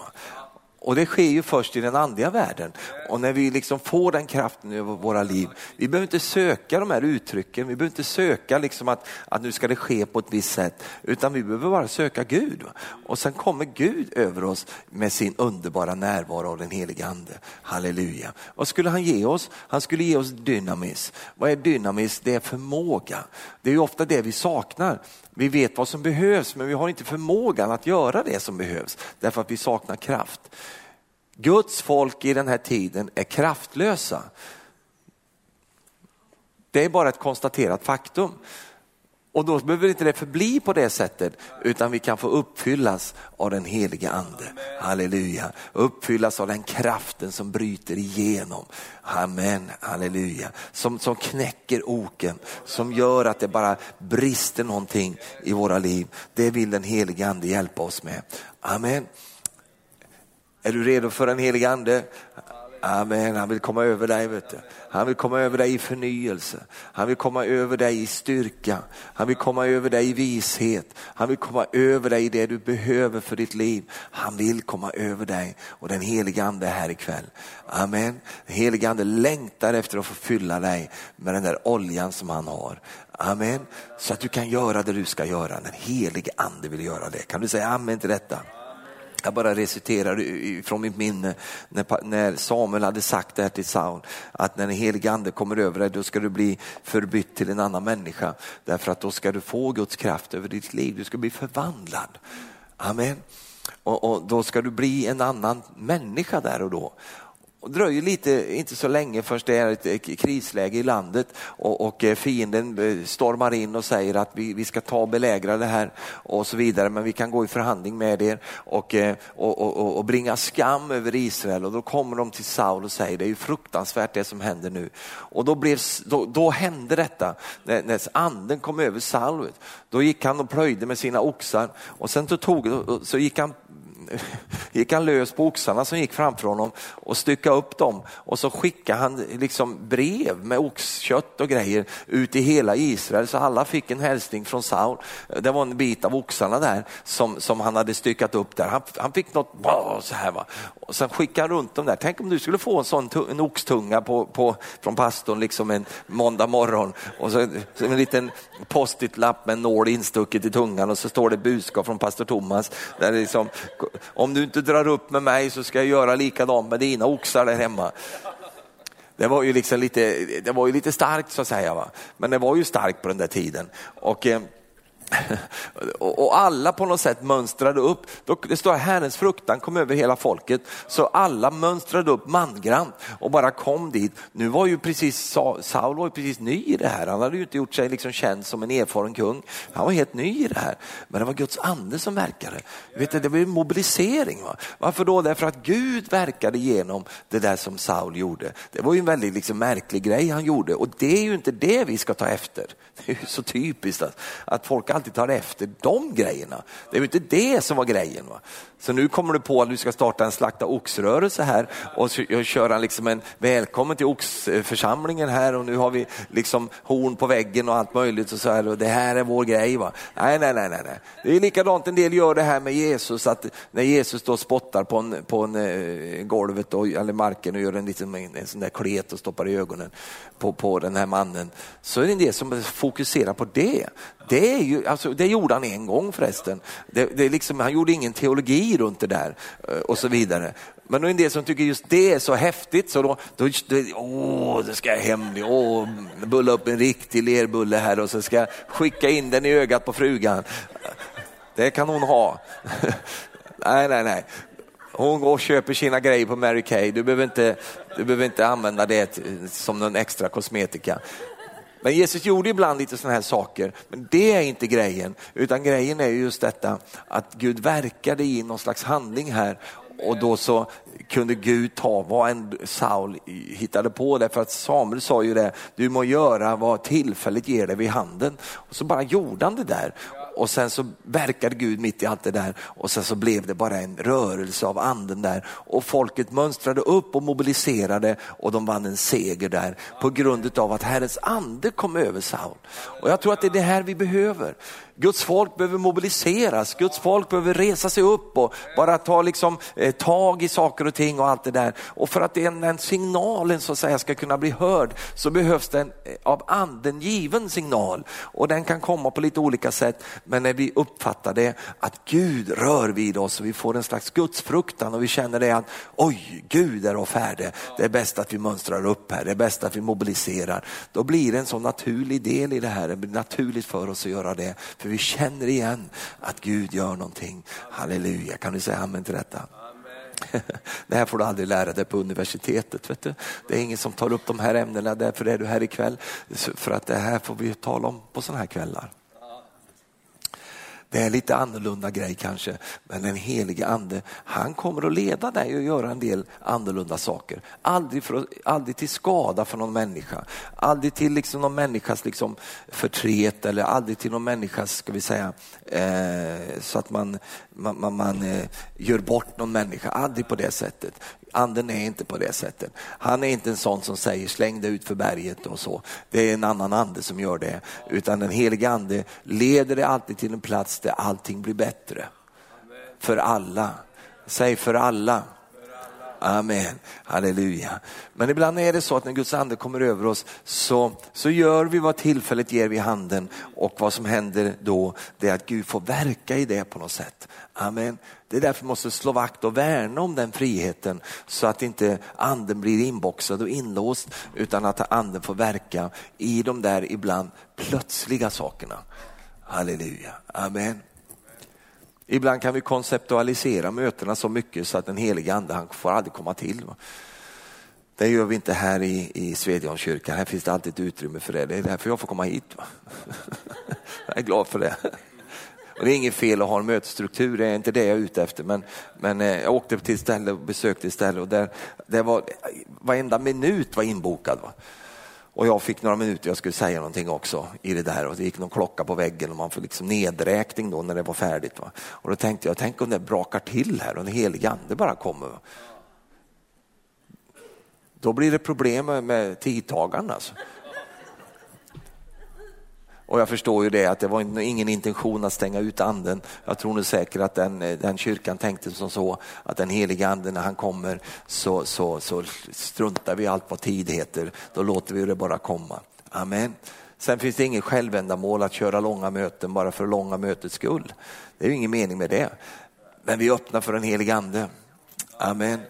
Och det sker ju först i den andliga världen. Och när vi liksom får den kraften över våra liv, vi behöver inte söka de här uttrycken, vi behöver inte söka liksom att, att nu ska det ske på ett visst sätt, utan vi behöver bara söka Gud. Och sen kommer Gud över oss med sin underbara närvaro av den helige ande. Halleluja. Vad skulle han ge oss? Han skulle ge oss dynamis. Vad är dynamis? Det är förmåga. Det är ju ofta det vi saknar. Vi vet vad som behövs men vi har inte förmågan att göra det som behövs därför att vi saknar kraft. Guds folk i den här tiden är kraftlösa. Det är bara ett konstaterat faktum. Och då behöver inte det förbli på det sättet utan vi kan få uppfyllas av den heliga ande. Halleluja. Uppfyllas av den kraften som bryter igenom. Amen, halleluja. Som, som knäcker oken, som gör att det bara brister någonting i våra liv. Det vill den heliga ande hjälpa oss med. Amen. Är du redo för den heliga ande? Amen, han vill komma över dig. Vet du. Han vill komma över dig i förnyelse. Han vill komma över dig i styrka. Han vill komma över dig i vishet. Han vill komma över dig i det du behöver för ditt liv. Han vill komma över dig och den heliga ande är här ikväll. Amen. Den heliga ande längtar efter att få fylla dig med den där oljan som han har. Amen. Så att du kan göra det du ska göra. Den helige ande vill göra det. Kan du säga amen till detta? Jag bara reciterar från mitt minne när Samuel hade sagt det här till Saul, att när den helige ande kommer över dig då ska du bli förbytt till en annan människa. Därför att då ska du få Guds kraft över ditt liv, du ska bli förvandlad. Amen. Och, och då ska du bli en annan människa där och då. Och dröjer lite, inte så länge förrän det är ett krisläge i landet och, och eh, fienden eh, stormar in och säger att vi, vi ska ta och belägra det här och så vidare men vi kan gå i förhandling med er eh, och, och, och, och bringa skam över Israel och då kommer de till Saul och säger det är ju fruktansvärt det som händer nu. Och då, blev, då, då hände detta när, när anden kom över Saul. Då gick han och plöjde med sina oxar och sen så, tog, så gick han gick han lös på oxarna som gick framför honom och styckade upp dem och så skickade han liksom brev med oxkött och grejer ut i hela Israel så alla fick en hälsning från Saul. Det var en bit av oxarna där som, som han hade styckat upp där. Han, han fick något så här va. Och sen skickade han runt dem där. Tänk om du skulle få en sån en oxtunga på, på, från pastorn liksom en måndag morgon och så, så en liten post-it-lapp med en nål instucket i tungan och så står det budskap från pastor Thomas. Där liksom, om du inte drar upp med mig så ska jag göra likadant med dina oxar där hemma. Det var ju, liksom lite, det var ju lite starkt så att säga, va? men det var ju starkt på den där tiden. Och, eh, och alla på något sätt mönstrade upp. Det står att Herrens fruktan kom över hela folket, så alla mönstrade upp mangrant och bara kom dit. Nu var ju precis, Saul var ju precis ny i det här, han hade ju inte gjort sig liksom känd som en erfaren kung. Han var helt ny i det här, men det var Guds ande som verkade. Vet du, det var ju mobilisering. Va? Varför då? Därför att Gud verkade genom det där som Saul gjorde. Det var ju en väldigt liksom märklig grej han gjorde och det är ju inte det vi ska ta efter. Det är ju så typiskt att, att folk alltid tar efter de grejerna. Det är ju inte det som var grejen. Va? Så nu kommer du på att du ska starta en slakta oxrörelse här och köra liksom en välkommen till oxförsamlingen här och nu har vi liksom horn på väggen och allt möjligt och så här och det här är vår grej. Va? Nej, nej, nej, nej. Det är likadant en del gör det här med Jesus, att när Jesus då spottar på en, på en eh, golvet och, eller marken och gör en, liten, en sån där klet och stoppar i ögonen på, på den här mannen, så är det en del som fokuserar på det. Det, är ju, alltså, det gjorde han en gång förresten. Det, det liksom, han gjorde ingen teologi runt det där eh, och så vidare. Men då är en del som tycker just det är så häftigt så då, då, då åh, det ska jag hem, åh, bulla upp en riktig lerbulle här och så ska jag skicka in den i ögat på frugan. Det kan hon ha. nej, nej, nej. Hon går och köper sina grejer på Mary Kay. Du behöver inte, du behöver inte använda det som någon extra kosmetika. Men Jesus gjorde ibland lite sådana här saker, men det är inte grejen, utan grejen är just detta att Gud verkade i någon slags handling här och då så kunde Gud ta vad en Saul hittade på därför att Samuel sa ju det, du må göra vad tillfället ger dig vid handen. Och så bara gjorde han det där och sen så verkade Gud mitt i allt det där och sen så blev det bara en rörelse av anden där och folket mönstrade upp och mobiliserade och de vann en seger där på grund av att Herrens ande kom över Saul. Och jag tror att det är det här vi behöver. Guds folk behöver mobiliseras, Guds folk behöver resa sig upp och bara ta liksom, eh, tag i saker och ting och allt det där. Och för att den, den signalen så att säga ska kunna bli hörd så behövs det en eh, av anden given signal. Och den kan komma på lite olika sätt, men när vi uppfattar det att Gud rör vid oss och vi får en slags gudsfruktan och vi känner det att oj, Gud är färdig. Det är bäst att vi mönstrar upp här, det är bäst att vi mobiliserar. Då blir det en så naturlig del i det här, det blir naturligt för oss att göra det. För vi känner igen att Gud gör någonting. Halleluja, kan du säga amen till detta? Det här får du aldrig lära dig på universitetet. Vet du? Det är ingen som tar upp de här ämnena, därför är du här ikväll. För att det här får vi tala om på sådana här kvällar. Det är lite annorlunda grej kanske, men den helige ande, han kommer att leda dig och göra en del annorlunda saker. Aldrig, för, aldrig till skada för någon människa, aldrig till liksom någon människas liksom förtret eller aldrig till någon människas, ska vi säga, eh, så att man, man, man, man eh, gör bort någon människa. Aldrig på det sättet. Anden är inte på det sättet. Han är inte en sån som säger släng dig ut för berget och så. Det är en annan ande som gör det. Utan den heliga ande leder dig alltid till en plats där allting blir bättre. För alla. Säg för alla. Amen, halleluja. Men ibland är det så att när Guds ande kommer över oss så, så gör vi vad tillfället ger vid handen och vad som händer då det är att Gud får verka i det på något sätt. Amen. Det är därför vi måste slå vakt och värna om den friheten så att inte anden blir inboxad och inlåst utan att anden får verka i de där ibland plötsliga sakerna. Halleluja, amen. Ibland kan vi konceptualisera mötena så mycket så att den helige ande han får aldrig komma till. Det gör vi inte här i, i Svedjanskyrkan, här finns det alltid ett utrymme för det. Det är därför jag får komma hit. Jag är glad för det. Och det är inget fel att ha en mötesstruktur, det är inte det jag är ute efter. Men, men eh, jag åkte till ett ställe och besökte ett ställe och där, där var, varenda minut var inbokad. Va? Och jag fick några minuter, jag skulle säga någonting också i det där och det gick någon klocka på väggen och man får liksom nedräkning då när det var färdigt. Va? Och då tänkte jag, tänk om det brakar till här och den helige ande bara kommer. Va? Då blir det problem med tidtagarna. Alltså. Och jag förstår ju det att det var ingen intention att stänga ut anden. Jag tror nog säkert att den, eh, den kyrkan tänkte som så att den heliga anden när han kommer så, så, så struntar vi allt vad tid heter. Då låter vi det bara komma. Amen. Sen finns det inget självändamål att köra långa möten bara för långa mötets skull. Det är ju ingen mening med det. Men vi öppnar för den helige ande. Amen.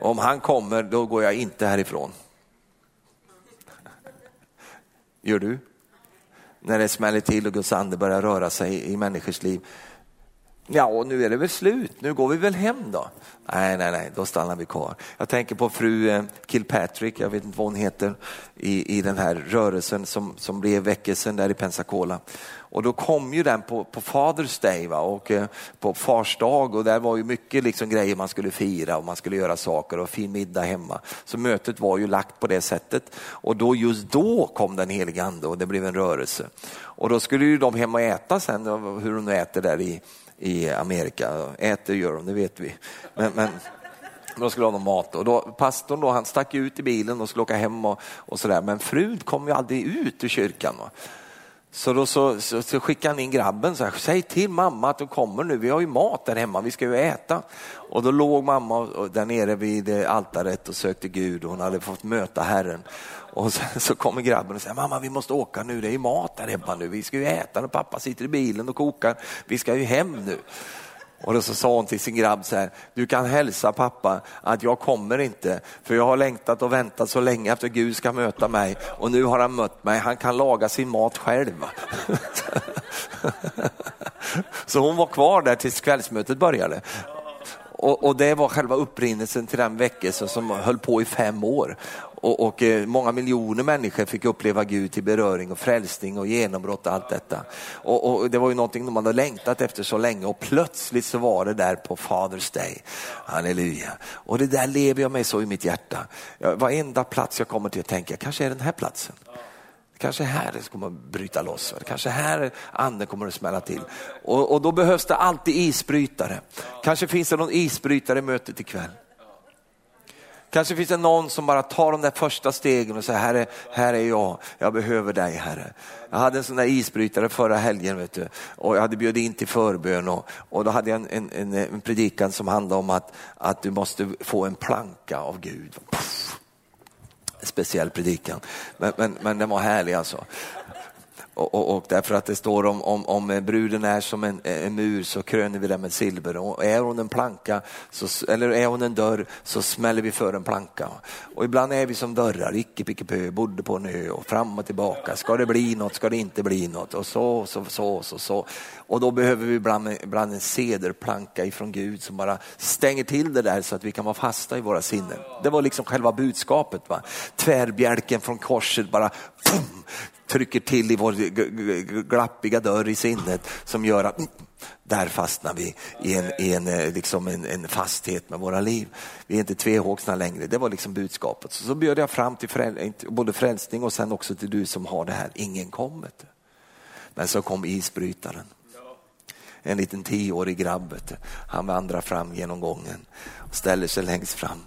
Och om han kommer då går jag inte härifrån. Gör du? När det smäller till och Guds ande börjar röra sig i människors liv. Ja, och nu är det väl slut, nu går vi väl hem då? Nej, nej, nej, då stannar vi kvar. Jag tänker på fru eh, Kilpatrick, jag vet inte vad hon heter, i, i den här rörelsen som, som blev väckelsen där i Pensacola. Och då kom ju den på, på Father's Day va? och eh, på Fars dag och där var ju mycket liksom grejer man skulle fira och man skulle göra saker och fin middag hemma. Så mötet var ju lagt på det sättet och då just då kom den helige ande och det blev en rörelse. Och då skulle ju de hem och äta sen, hur de nu äter där i, i Amerika. Äter gör de, det vet vi. Men, men då skulle ha någon mat och då, pastorn då, han stack ut i bilen och skulle åka hem och, och sådär. Men frun kom ju aldrig ut ur kyrkan. Va? Så då så, så, så skickade han in grabben, så här, säg till mamma att du kommer nu, vi har ju mat där hemma, vi ska ju äta. Och då låg mamma där nere vid altaret och sökte Gud och hon hade fått möta Herren. Och så, så kommer grabben och säger, mamma vi måste åka nu, det är mat där hemma nu, vi ska ju äta och pappa sitter i bilen och kokar, vi ska ju hem nu. Och då så sa hon till sin grabb så här, du kan hälsa pappa att jag kommer inte, för jag har längtat och väntat så länge efter Gud ska möta mig och nu har han mött mig, han kan laga sin mat själv. Så hon var kvar där tills kvällsmötet började. Och, och, det var själva upprinnelsen till den väckelse som höll på i fem år. Och, och, eh, många miljoner människor fick uppleva Gud till beröring och frälsning och genombrott och allt detta. Och, och, det var ju någonting de hade längtat efter så länge och plötsligt så var det där på Father's Day. Halleluja. Och det där lever jag med så i mitt hjärta. Varenda plats jag kommer till att tänka, kanske är den här platsen. Kanske här det kommer att bryta loss, kanske här anden kommer att smälla till. Och, och då behövs det alltid isbrytare. Kanske finns det någon isbrytare i mötet ikväll. Kanske finns det någon som bara tar de där första stegen och säger, herre, här är jag, jag behöver dig Herre. Jag hade en sån där isbrytare förra helgen vet du, och jag hade bjudit in till förbön och, och då hade jag en, en, en, en predikan som handlade om att, att du måste få en planka av Gud. Puff speciell predikan. Men, men, men den var härlig alltså. Och, och, och, därför att det står om, om, om bruden är som en, en, mur så kröner vi den med silver. Och är hon en planka, så, eller är hon en dörr så smäller vi för en planka. Och ibland är vi som dörrar, icke picke pö, bodde på en ö och fram och tillbaka. Ska det bli något, ska det inte bli något? Och så, så, så, så, så. Och då behöver vi ibland, ibland en sederplanka ifrån Gud som bara stänger till det där så att vi kan vara fasta i våra sinnen. Det var liksom själva budskapet. Va? Tvärbjälken från korset bara boom, trycker till i vår glappiga dörr i sinnet som gör att där fastnar vi i en, i en, eh, liksom en, en fasthet med våra liv. Vi är inte tvehågsna längre. Det var liksom budskapet. Så, så bjöd jag fram till fräl, både frälsning och sen också till du som har det här. Ingen kom. Men så kom isbrytaren. En liten tioårig grabb. Han vandrar fram genom gången och ställer sig längst fram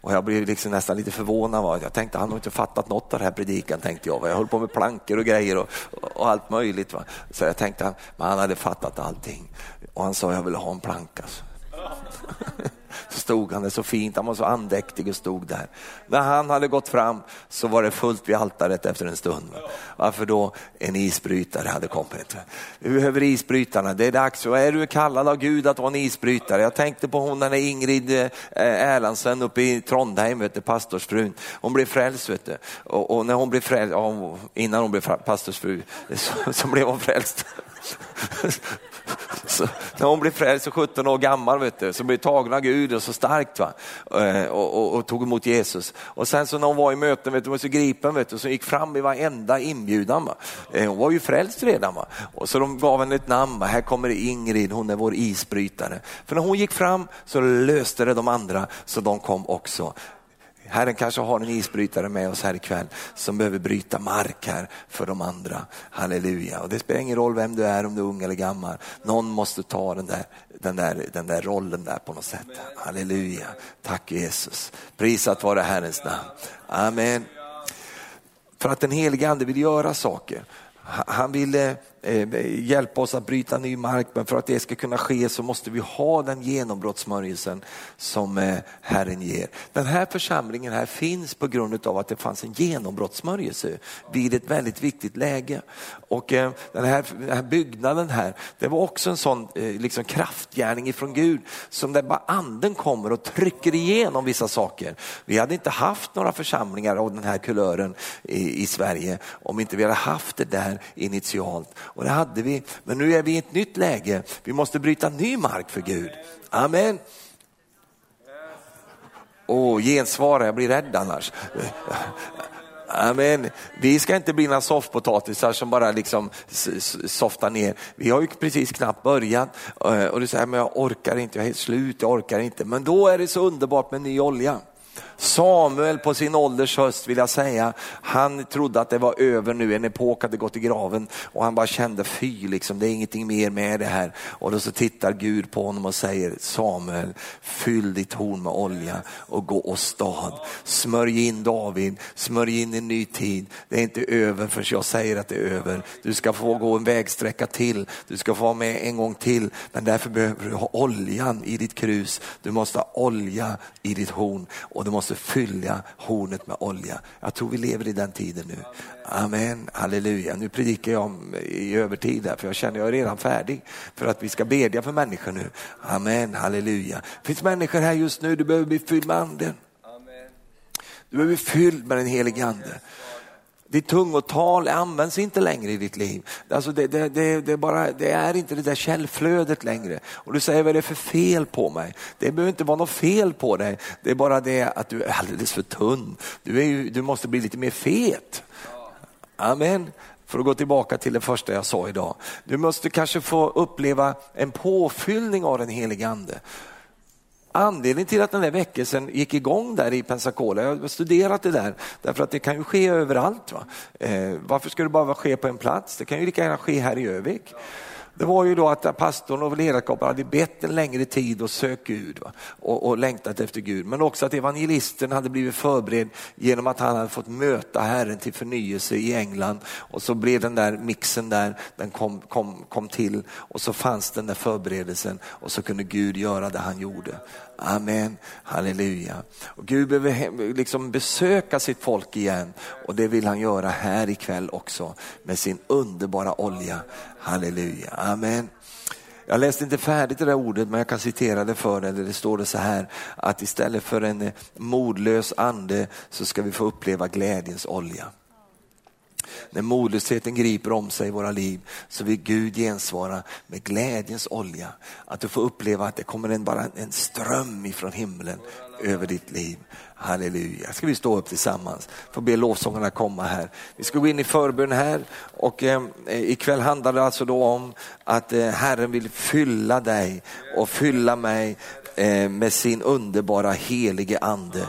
och jag blev liksom nästan lite förvånad. Jag tänkte han har inte fattat något av den här predikan. tänkte Jag Jag höll på med plankor och grejer och, och allt möjligt. Va? Så jag tänkte men han hade fattat allting. Och han sa jag vill ha en planka. så stod han där så fint, han var så andäktig och stod där. När han hade gått fram så var det fullt vid altaret efter en stund. Varför då? En isbrytare hade kommit. Vi behöver isbrytarna, det är dags. Och är du kallad av Gud att vara en isbrytare? Jag tänkte på hon den där Ingrid eh, Erlandsen uppe i Trondheim, vet du, pastorsfrun. Hon blev frälst vet du. Och, och när hon blev frälst, ja, innan hon blev pastorsfru, så, så blev hon frälst. Så, när hon blev frälst så 17 år gammal vet du, så blev tagen av Gud och så starkt va? Eh, och, och, och, tog emot Jesus. Och sen så när hon var i möten, vet du, var så gripen vet du, så gick fram i varenda inbjudan. Va? Eh, hon var ju frälst redan. Va? Och så de gav henne ett namn, va? här kommer Ingrid, hon är vår isbrytare. För när hon gick fram så löste det de andra så de kom också. Herren kanske har en isbrytare med oss här ikväll som behöver bryta mark här för de andra. Halleluja. Och det spelar ingen roll vem du är, om du är ung eller gammal. Någon måste ta den där, den där, den där rollen där på något sätt. Halleluja. Tack Jesus. Prisat vare Herrens namn. Amen. För att den helige ande vill göra saker. Han vill eh, Eh, hjälpa oss att bryta ny mark, men för att det ska kunna ske så måste vi ha den genombrottsmörjelsen som eh, Herren ger. Den här församlingen här finns på grund av att det fanns en genombrottsmörjelse vid ett väldigt viktigt läge. Och eh, den här, den här byggnaden här, det var också en sån liksom, kraftgärning ifrån Gud som där bara anden kommer och trycker igenom vissa saker. Vi hade inte haft några församlingar av den här kulören i, i Sverige om inte vi hade haft det där initialt. Och det hade vi, men nu är vi i ett nytt läge. Vi måste bryta ny mark för Gud. Amen. Åh, oh, gensvara, jag blir rädd annars. Amen. Vi ska inte bli några soffpotatisar som bara liksom softar ner. Vi har ju precis knappt börjat eh, och du säger, men jag orkar inte, jag är helt slut, jag orkar inte. Men då är det så underbart med ny olja. Samuel på sin ålders höst vill jag säga, han trodde att det var över nu, en epok hade gått i graven och han bara kände fy, liksom, det är ingenting mer med det här. Och då så tittar Gud på honom och säger Samuel, fyll ditt horn med olja och gå och stad. Smörj in David, smörj in en ny tid. Det är inte över förrän jag säger att det är över. Du ska få gå en vägsträcka till, du ska få vara med en gång till, men därför behöver du ha oljan i ditt krus. Du måste ha olja i ditt horn och du måste fylla hornet med olja. Jag tror vi lever i den tiden nu. Amen, halleluja. Nu predikar jag i övertid här, för jag känner jag är redan färdig för att vi ska bedja för människor nu. Amen, halleluja. Det finns människor här just nu, du behöver bli fylld med anden. Du behöver bli fylld med den helige ande. Ditt tungotal används inte längre i ditt liv. Alltså det, det, det, det, bara, det är inte det där källflödet längre. Och du säger, vad är det för fel på mig? Det behöver inte vara något fel på dig. Det är bara det att du är alldeles för tunn. Du, är ju, du måste bli lite mer fet. Amen. För att gå tillbaka till det första jag sa idag. Du måste kanske få uppleva en påfyllning av den helige ande. Anledningen till att den där väckelsen gick igång där i Pensacola, jag har studerat det där, därför att det kan ju ske överallt. Va? Eh, varför ska det bara ske på en plats? Det kan ju lika gärna ske här i Övik det var ju då att pastorn och ledarskapet hade bett en längre tid och sökt Gud och, och, längtat efter Gud. Men också att evangelisten hade blivit förberedd genom att han hade fått möta Herren till förnyelse i England. Och så blev den där mixen där, den kom, kom, kom till och så fanns den där förberedelsen och så kunde Gud göra det han gjorde. Amen, halleluja. Och Gud behöver liksom besöka sitt folk igen och det vill han göra här ikväll också med sin underbara olja. Halleluja, amen. Jag läste inte färdigt det där ordet men jag kan citera det för dig. Det står det så här att istället för en modlös ande så ska vi få uppleva glädjens olja. När modlösheten griper om sig i våra liv så vill Gud gensvara med glädjens olja. Att du får uppleva att det kommer en, bara en ström ifrån himlen över ditt liv. Halleluja. Ska vi stå upp tillsammans? Får be lovsångarna komma här. Vi ska gå in i förbön här och eh, eh ikväll handlar det alltså då om att eh, Herren vill fylla dig och fylla mig eh, med sin underbara helige ande.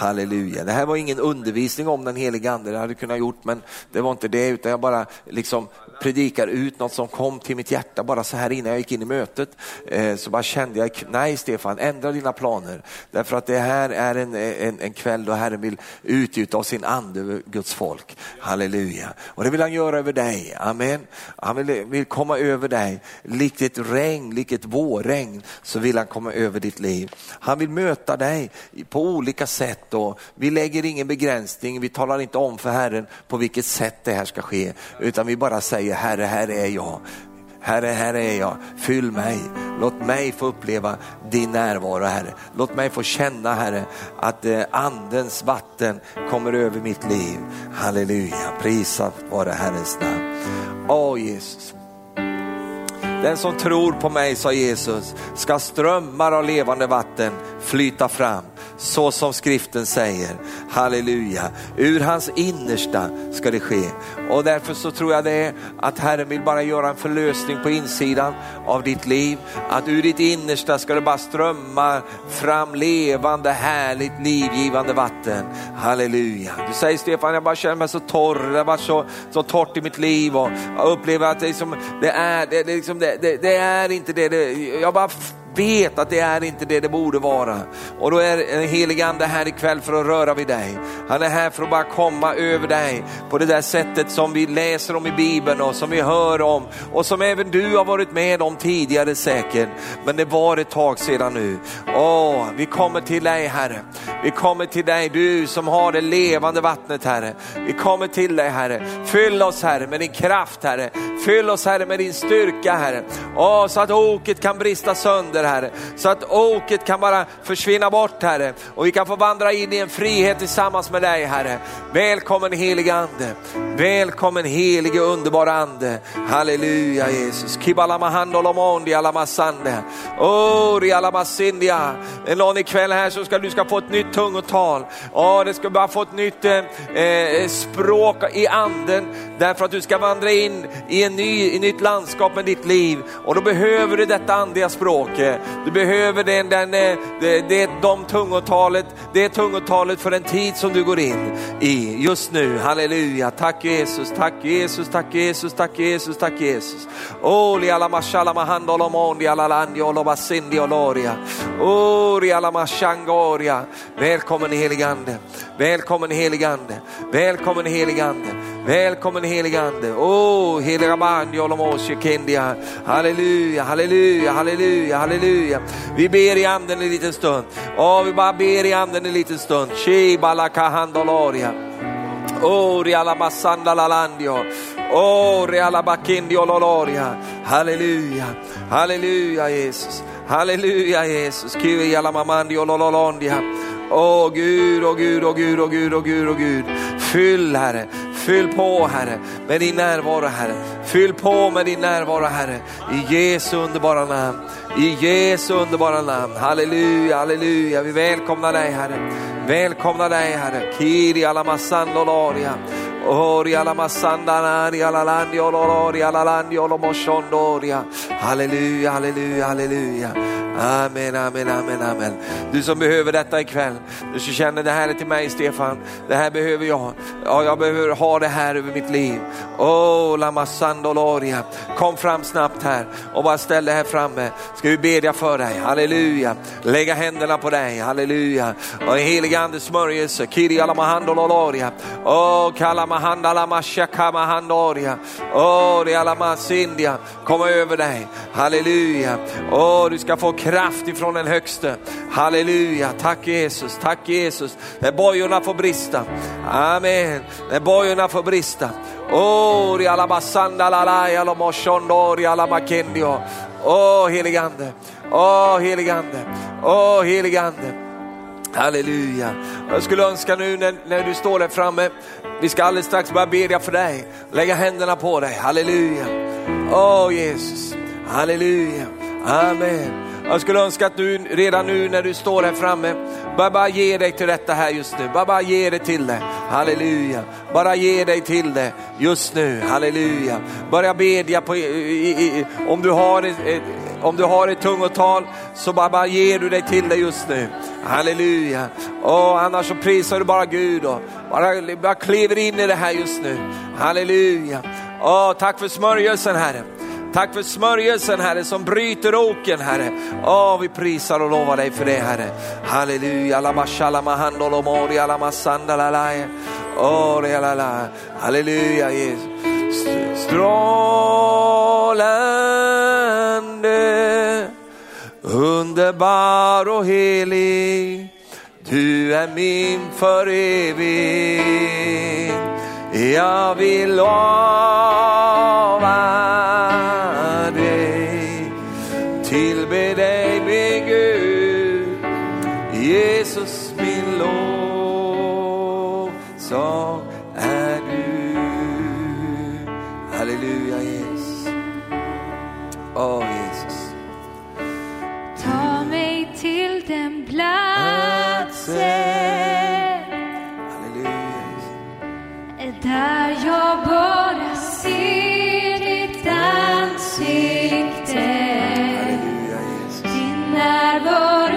Halleluja. Det här var ingen undervisning om den helige ande, det hade jag kunnat gjort men det var inte det utan jag bara liksom predikar ut något som kom till mitt hjärta bara så här innan jag gick in i mötet. Eh, så bara kände jag, nej Stefan, ändra dina planer. Därför att det här är en, en, en kväll då Herren vill utgjuta av sin ande över Guds folk. Halleluja. Och det vill han göra över dig. Amen. Han vill, vill komma över dig. Likt ett regn, likt ett vårregn så vill han komma över ditt liv. Han vill möta dig på olika sätt och vi lägger ingen begränsning, vi talar inte om för Herren på vilket sätt det här ska ske, utan vi bara säger Herre, här är jag. Herre, här är jag, fyll mig. Låt mig få uppleva din närvaro Herre. Låt mig få känna Herre att eh, andens vatten kommer över mitt liv. Halleluja, prisat vare Herrens namn. Åh Jesus. Den som tror på mig, sa Jesus, ska strömmar av levande vatten flyta fram så som skriften säger. Halleluja, ur hans innersta ska det ske. Och därför så tror jag det är att Herren vill bara göra en förlösning på insidan av ditt liv. Att ur ditt innersta ska det bara strömma fram levande, härligt, livgivande vatten. Halleluja. Du säger Stefan, jag bara känner mig så torr, det har varit så, så torrt i mitt liv och jag upplever att det, liksom, det, är, det, det, liksom, det, det det är inte det, det jag bara vet att det är inte det det borde vara. Och då är den helige ande här ikväll för att röra vid dig. Han är här för att bara komma över dig på det där sättet som vi läser om i Bibeln och som vi hör om och som även du har varit med om tidigare säkert. Men det var ett tag sedan nu. Åh, vi kommer till dig Herre. Vi kommer till dig, du som har det levande vattnet Herre. Vi kommer till dig Herre. Fyll oss Herre med din kraft Herre. Fyll oss Herre med din styrka Herre. Åh, så att oket kan brista sönder Herre. Så att oket kan bara försvinna bort Herre. Och vi kan få vandra in i en frihet tillsammans med dig Herre. Välkommen helige Ande. Välkommen helige underbara Ande. Halleluja Jesus. Kibalamahandolomondi alamasande. Ori alamasindia. Någon ikväll här så ska du ska få ett nytt tungotal. Ja, det ska bara få ett nytt eh, eh, språk i anden. Därför att du ska vandra in i en ny, i ett nytt landskap med ditt liv. Och då behöver du detta andliga språk. Eh. Du behöver den, den, eh, det, det, de tungotalet, det tungotalet för den tid som du går in i just nu. Halleluja, tack Jesus, tack Jesus, tack Jesus, tack Jesus, tack Jesus. Oli alla mashala mahandolomondi alla landi olobasindi oloria. Ori alla mashangoria. Välkommen heligande, välkommen heligande, välkommen heligande. Välkommen heligande. Oh, heliga mandi kendia. Halleluja, halleluja, halleluja, halleluja. Vi ber i anden en liten stund. Oh, vi bara ber i anden en liten stund. Shibalakahandoloria. Oh, riala masanda lalandio. Oh, riala bakindio loloria. Halleluja, halleluja Jesus. Halleluja Jesus. Kivi jala mamandio lololondia. Åh oh, Gud, åh oh, Gud, åh oh, Gud, åh Gud, åh Gud, åh Gud. Fyll Herre, fyll på Herre med din närvaro Herre. Fyll på med din närvaro Herre. I Jesu underbara namn. I Jesu underbara namn. Halleluja, halleluja. Vi välkomnar dig Herre. Välkomnar dig Herre. Kiri alamasandoloria. Ori alla masandanari alla landi. Halleluja, halleluja, halleluja. Amen, amen, amen, amen. Du som behöver detta ikväll, du som känner det här är till mig Stefan, det här behöver jag. Ja, jag behöver ha det här över mitt liv. Oh, lama sandoloria. Kom fram snabbt här och bara ställ dig här framme. Ska vi bedja för dig, halleluja. Lägga händerna på dig, halleluja. Och helige andes smörjelse, kiri alamahandoloria. Oh, kalamahandalamashakamahanoria. Oh, rialamasindia. Kom över dig, halleluja. Oh, du ska få kraft Kraft ifrån den högste. Halleluja, tack Jesus, tack Jesus. När bojorna får brista. Amen, när bojorna får brista. Oh, rialabasanda lalaya lomoshondor rialamakendio. Åh oh, heligande, åh oh, heligande, åh oh, heligande. Halleluja. Jag skulle önska nu när, när du står där framme, vi ska alldeles strax börja bedja för dig, lägga händerna på dig. Halleluja. Åh oh, Jesus, halleluja, amen. Jag skulle önska att du redan nu när du står här framme, bara, bara ge dig till detta här just nu. Bara, bara ge dig till det. Halleluja. Bara ge dig till det just nu. Halleluja. Börja bedja på, i, i, om du har ett, ett om du har ett tungotal så bara, bara ger du dig till det just nu. Halleluja. Och annars så prisar du bara Gud och bara, bara kliver in i det här just nu. Halleluja. Åh, tack för smörjelsen Herre. Tack för smörjelsen Herre som bryter oken Herre. Åh, vi prisar och lovar dig för det Herre. Halleluja. Halleluja Jesus. Strålande, underbar och helig. Du är min för evigt. Jag vill lova Halleluja Jesus. där jag bara ser ditt ansikte. Halleluja Jesus. Din närvaro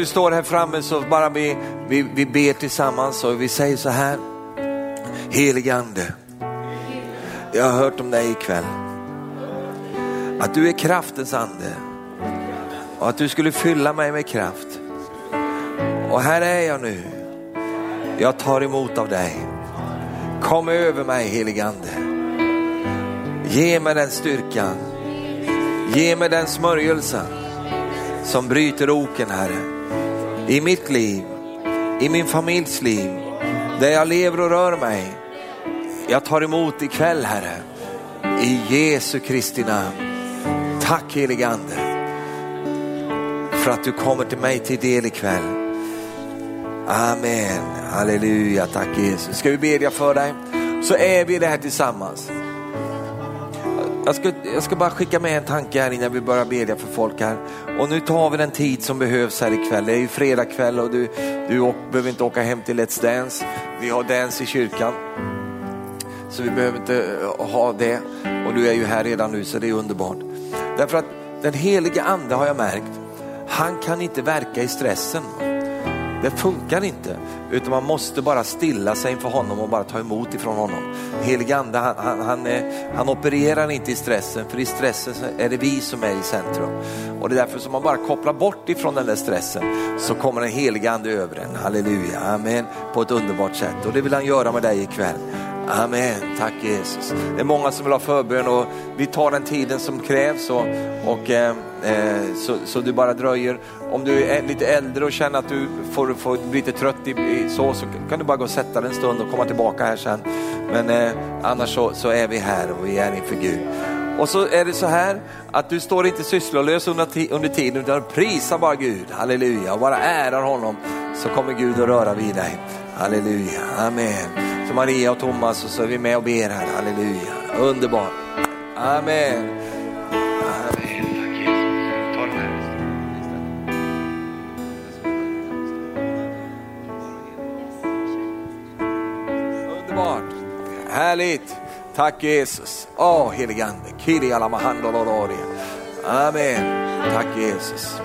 du står här framme så bara vi, vi, vi ber tillsammans och vi säger så här. Helige Ande, jag har hört om dig ikväll. Att du är kraftens ande och att du skulle fylla mig med kraft. Och här är jag nu. Jag tar emot av dig. Kom över mig helige Ande. Ge mig den styrkan. Ge mig den smörjelsen som bryter oken Herre. I mitt liv, i min familjs liv, där jag lever och rör mig. Jag tar emot ikväll Herre. I Jesu Kristi namn. Tack helige Ande. För att du kommer till mig till del ikväll. Amen. Halleluja. Tack Jesus. Ska vi bedja för dig? Så är vi det här tillsammans. Jag ska, jag ska bara skicka med en tanke här innan vi börjar bedja för folk här. Och nu tar vi den tid som behövs här ikväll. Det är ju fredagkväll och du, du åk, behöver inte åka hem till Let's Dance. Vi har dance i kyrkan. Så vi behöver inte eh, ha det. Och du är ju här redan nu så det är underbart. Därför att den heliga ande har jag märkt, han kan inte verka i stressen. Det funkar inte, utan man måste bara stilla sig inför honom och bara ta emot ifrån honom. Helige ande, han, han, han, han opererar inte i stressen, för i stressen är det vi som är i centrum. Och det är därför som man bara kopplar bort ifrån den där stressen så kommer den helige ande över en. Halleluja, amen, på ett underbart sätt. Och det vill han göra med dig ikväll. Amen, tack Jesus. Det är många som vill ha förbön och vi tar den tiden som krävs och, och eh, eh så, så du bara dröjer. Om du är lite äldre och känner att du får, får bli lite trött i, i, så, så kan du bara gå och sätta dig en stund och komma tillbaka här sen. Men eh, annars så, så är vi här och vi är inför Gud. Och så är det så här att du står inte sysslolös under, under tiden utan prisar bara Gud, halleluja, och bara ärar honom så kommer Gud att röra vid dig. Halleluja, amen. Så Maria och Thomas och så är vi med och ber här, halleluja. Underbart. Amen. Amen. Härligt. Tack Jesus. Åh heligande. Kiri. Amen. Tack Jesus.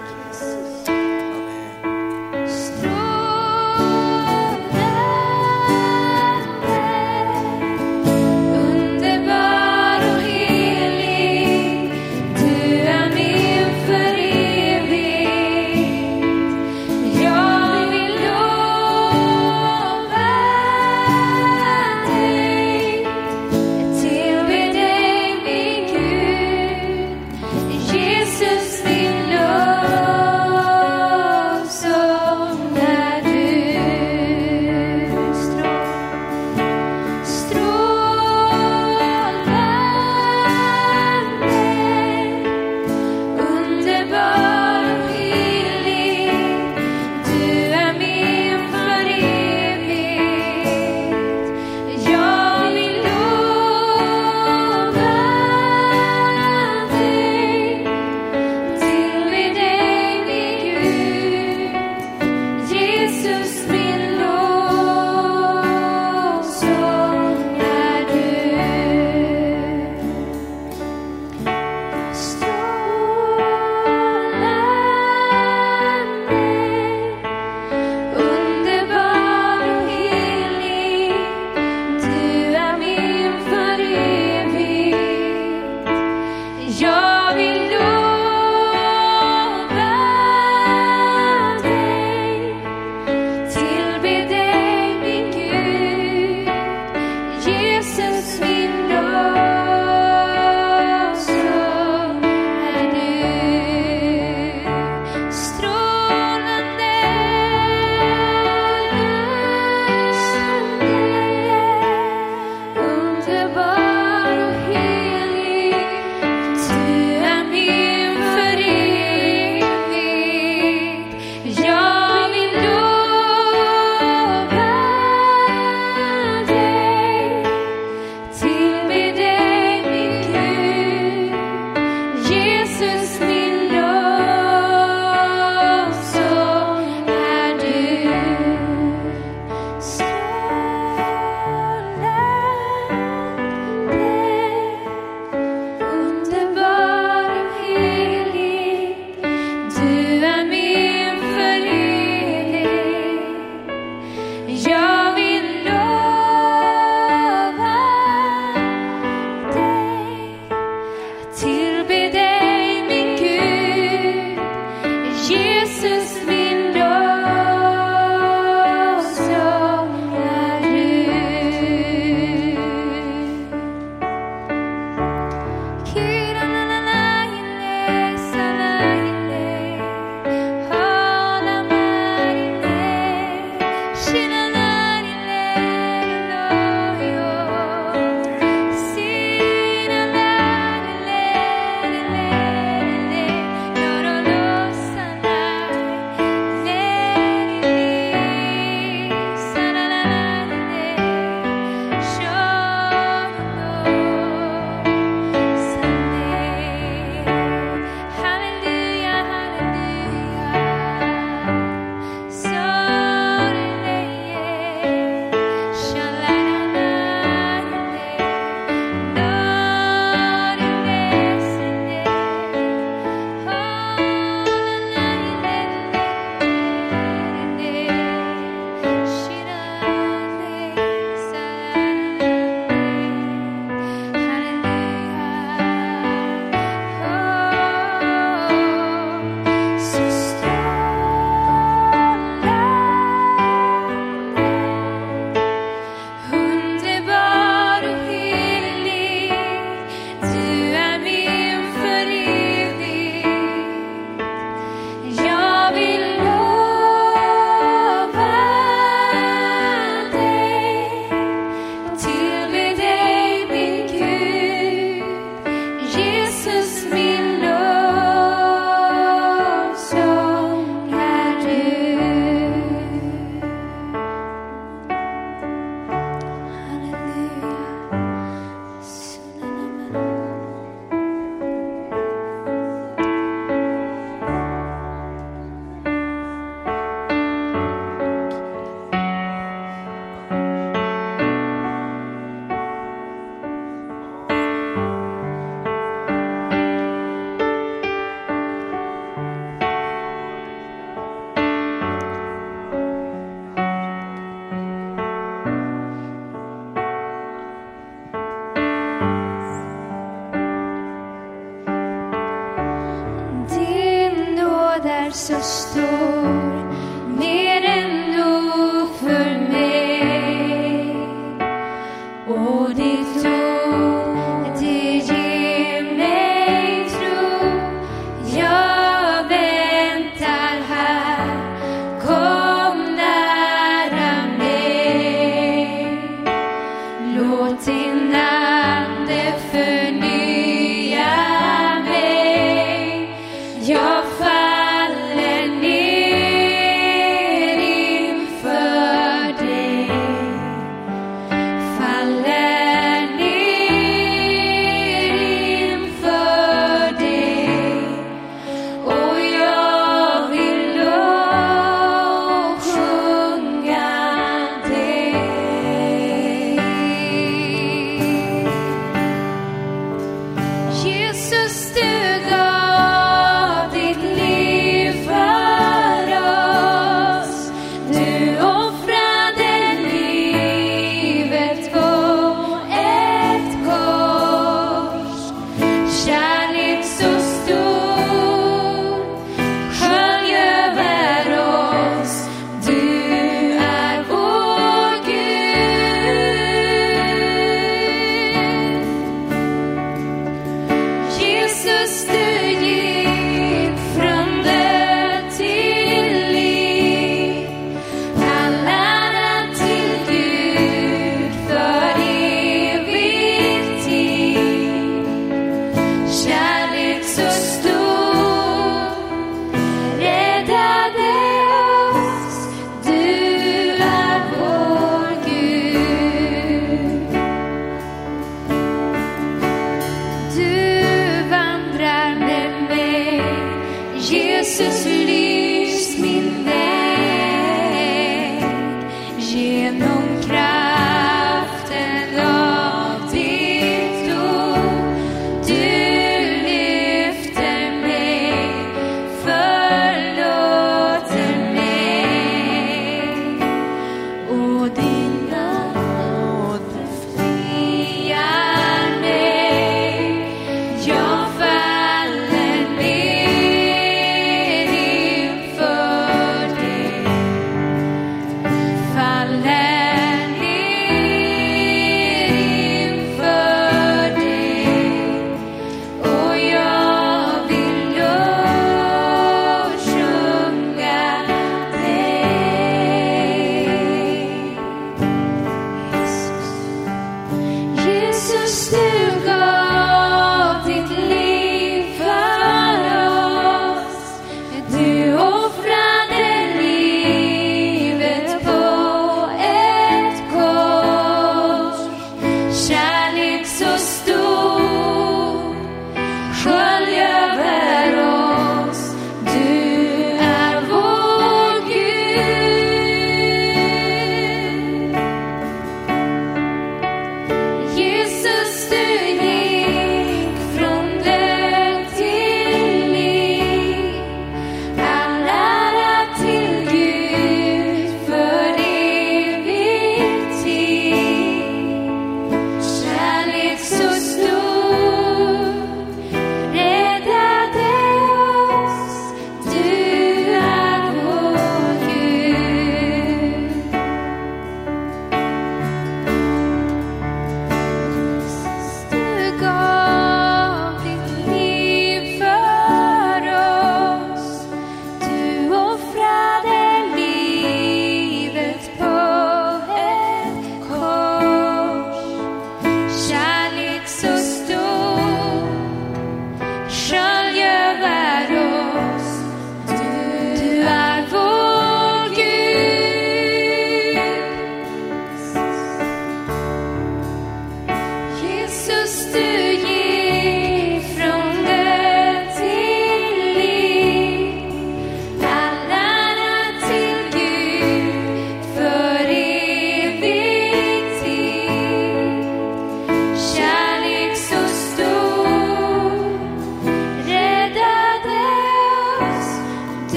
Är så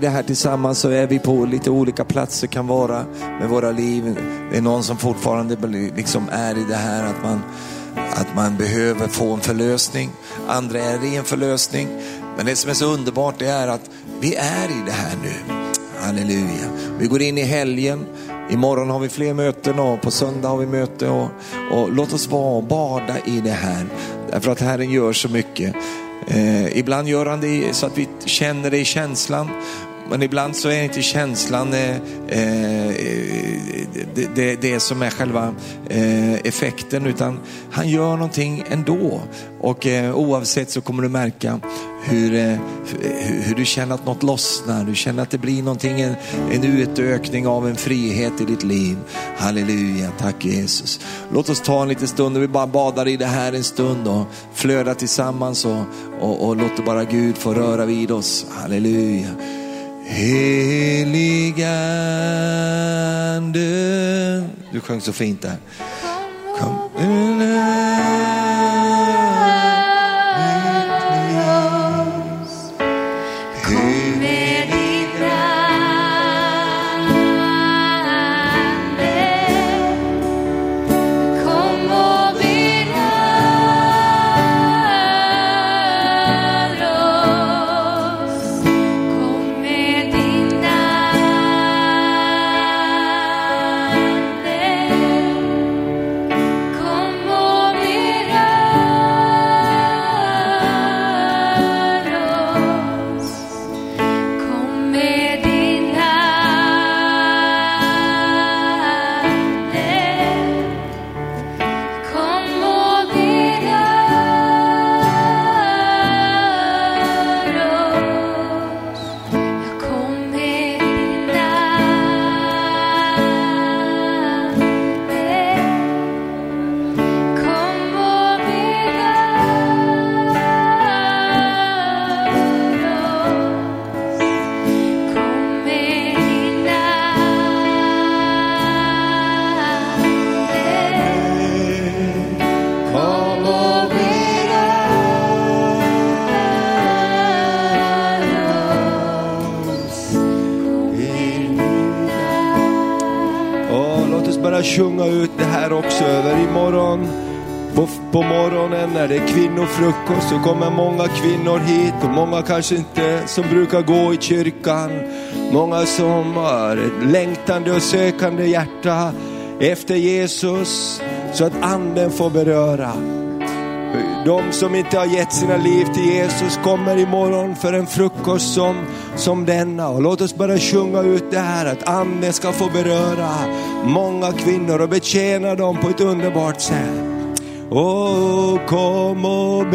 det här tillsammans så är vi på lite olika platser, kan vara med våra liv. Det är någon som fortfarande liksom är i det här att man, att man behöver få en förlösning. Andra är i en förlösning. Men det som är så underbart det är att vi är i det här nu. Halleluja. Vi går in i helgen. Imorgon har vi fler möten och på söndag har vi möte. Och, och låt oss vara och bada i det här. Därför att Herren gör så mycket. Eh, ibland gör han det så att vi känner det i känslan. Men ibland så är inte känslan eh, eh, eh, det, det, det, som är själva eh, effekten utan han gör någonting ändå. Och eh, oavsett så kommer du märka hur, eh, hur du känner att något lossnar. Du känner att det blir någonting, en, en utökning av en frihet i ditt liv. Halleluja, tack Jesus. Låt oss ta en liten stund och vi bara badar i det här en stund och flödar tillsammans och, och, och låter bara Gud få röra vid oss. Halleluja. Heligande. Du sjöng så fint där. Kom. Kom så kommer många kvinnor hit och många kanske inte som brukar gå i kyrkan. Många som har ett längtande och sökande hjärta efter Jesus så att anden får beröra. De som inte har gett sina liv till Jesus kommer imorgon för en frukost som, som denna. Och låt oss bara sjunga ut det här att anden ska få beröra många kvinnor och betjäna dem på ett underbart sätt. Åh, kom och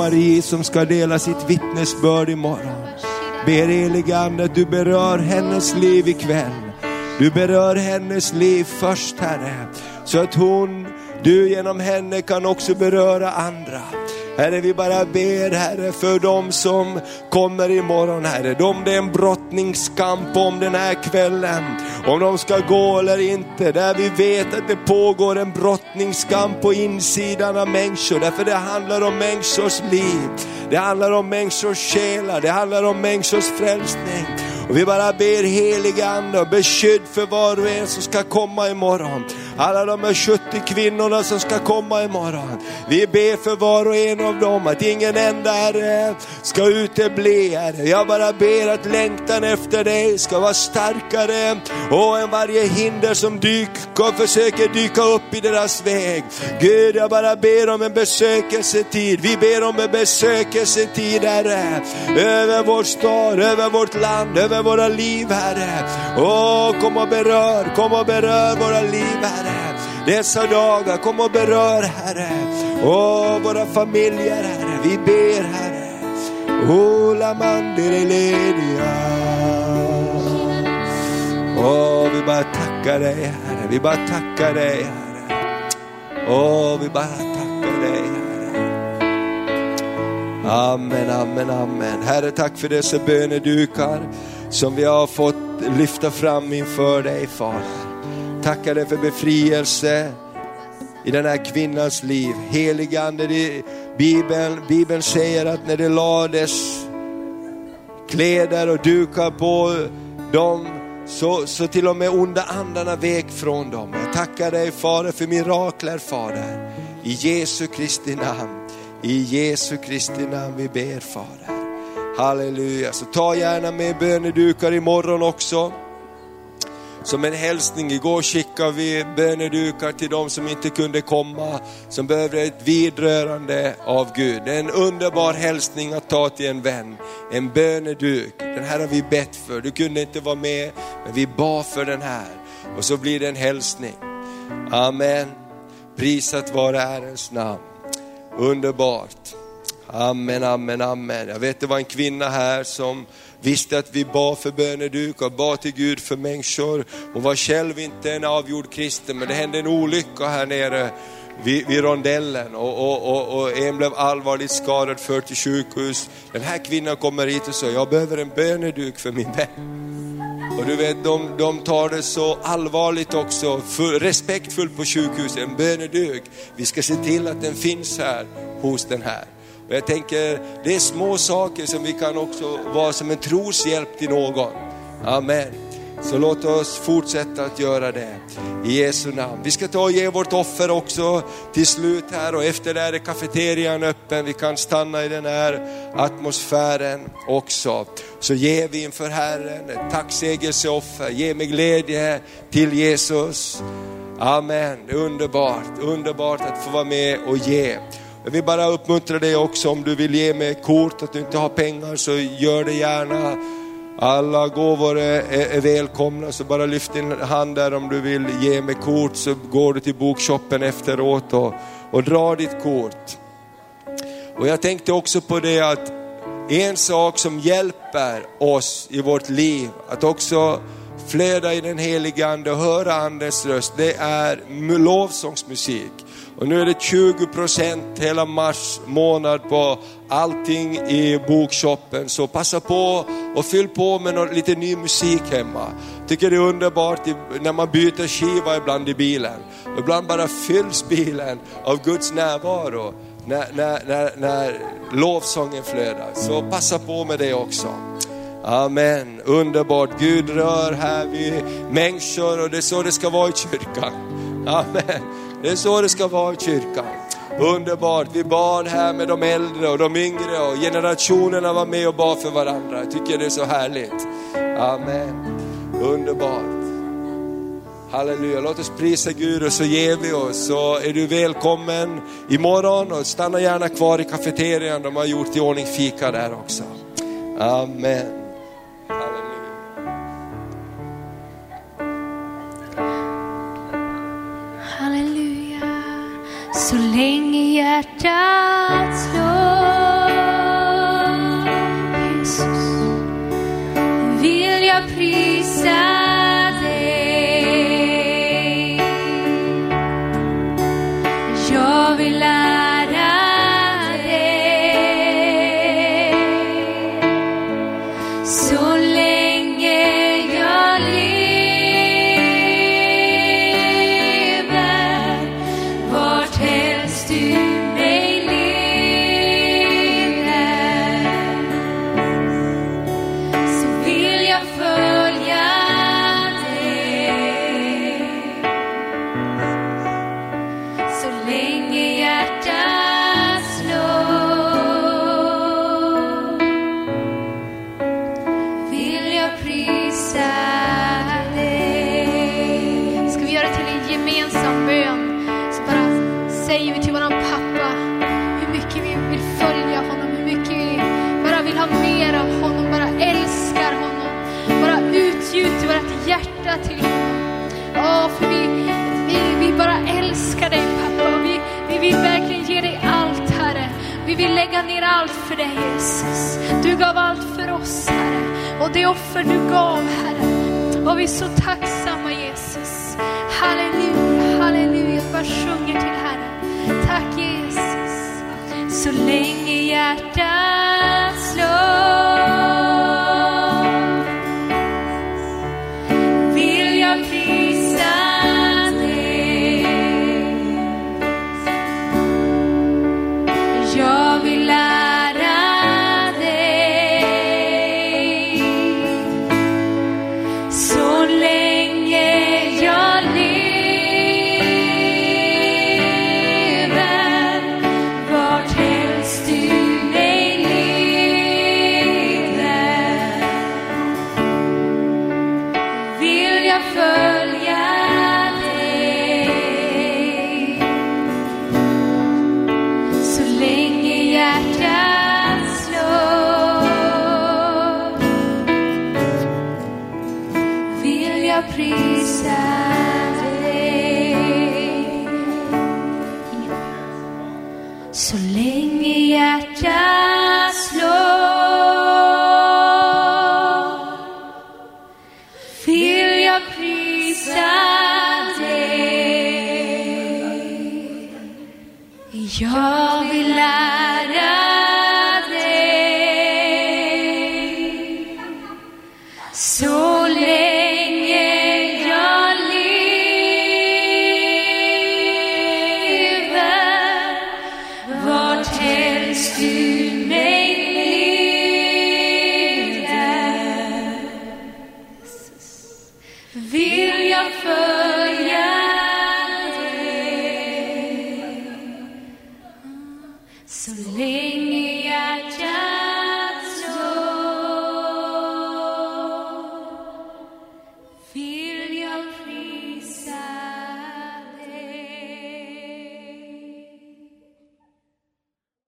Marie som ska dela sitt vittnesbörd imorgon. Ber helige Ande att du berör hennes liv ikväll. Du berör hennes liv först Herre, så att hon, du genom henne kan också beröra andra. Herre, vi bara ber Herre för dem som kommer imorgon Herre. De det är en brottningskamp om den här kvällen. Om de ska gå eller inte. Där vi vet att det pågår en brottningskamp på insidan av människor. Därför det handlar om människors liv. Det handlar om människors själar. Det handlar om människors frälsning. Och vi bara ber heliga Ande beskydd för var och en som ska komma imorgon. Alla de här 70 kvinnorna som ska komma imorgon. Vi ber för var och en av dem att ingen enda Herre ska utebli Herre. Jag bara ber att längtan efter dig ska vara starkare och än varje hinder som dyker, försöker dyka upp i deras väg. Gud, jag bara ber om en besökelsetid. Vi ber om en besökelsetid Herre. Över vår stad, över vårt land, över våra liv Herre. Åh, kom och berör, kom och berör våra liv Herre. Dessa dagar, kom och berör Herre. Åh, våra familjer Herre. Vi ber Herre. Ola mandeleledia. Åh, vi bara tackar dig Herre. Vi bara tackar dig Herre. Åh, vi bara tackar dig Herre. Amen, amen, amen. Herre, tack för dessa bönedukar som vi har fått lyfta fram inför dig, Fader. Tackar dig för befrielse i den här kvinnans liv. Heligande, Bibeln, Bibeln säger att när det lades kläder och dukar på dem, så, så till och med onda andarna vek från dem. Jag tackar dig Fader för mirakler Fader. I Jesu Kristi namn. I Jesu Kristi namn vi ber Fader. Halleluja. Så ta gärna med bönedukar imorgon också. Som en hälsning, igår skickade vi bönedukar till de som inte kunde komma, som behövde ett vidrörande av Gud. Det är en underbar hälsning att ta till en vän, en böneduk. Den här har vi bett för, du kunde inte vara med, men vi bad för den här. Och så blir det en hälsning. Amen. Prisat vare Herrens namn. Underbart. Amen, amen, amen. Jag vet det var en kvinna här som visste att vi bad för böneduk och bad till Gud för människor. Hon var själv inte en avgjord kristen men det hände en olycka här nere vid, vid rondellen och, och, och, och en blev allvarligt skadad, förd till sjukhus. Den här kvinnan kommer hit och säger, jag behöver en böneduk för min vän. Och du vet, de, de tar det så allvarligt också, för, respektfullt på sjukhuset, en böneduk. Vi ska se till att den finns här hos den här. Och jag tänker, det är små saker som vi kan också vara som en troshjälp till någon. Amen. Så låt oss fortsätta att göra det i Jesu namn. Vi ska ta och ge vårt offer också till slut här och efter det är kafeterian öppen. Vi kan stanna i den här atmosfären också. Så ger vi inför Herren ett tacksägelseoffer. Ge mig glädje till Jesus. Amen, underbart, underbart att få vara med och ge. Jag vill bara uppmuntra dig också om du vill ge mig kort, att du inte har pengar så gör det gärna. Alla gåvor är, är, är välkomna så bara lyft din hand där om du vill ge mig kort så går du till bokshoppen efteråt och, och drar ditt kort. Och jag tänkte också på det att en sak som hjälper oss i vårt liv att också flöda i den heliga Ande och höra Andens röst, det är lovsångsmusik. Och nu är det 20 procent hela mars månad på allting i bokshoppen. Så passa på och fyll på med något, lite ny musik hemma. Tycker det är underbart när man byter skiva ibland i bilen. Ibland bara fylls bilen av Guds närvaro när, när, när, när lovsången flödar. Så passa på med det också. Amen, underbart. Gud rör här vid människor och det är så det ska vara i kyrkan. Amen, det är så det ska vara i kyrkan. Underbart, vi bad här med de äldre och de yngre och generationerna var med och bad för varandra. Jag tycker det är så härligt. Amen, underbart. Halleluja, låt oss prisa Gud och så ger vi oss. Så är du välkommen imorgon och stanna gärna kvar i kafeterian. De har gjort i ordning fika där också. Amen. Halleluja. Så länge hjärtat slår to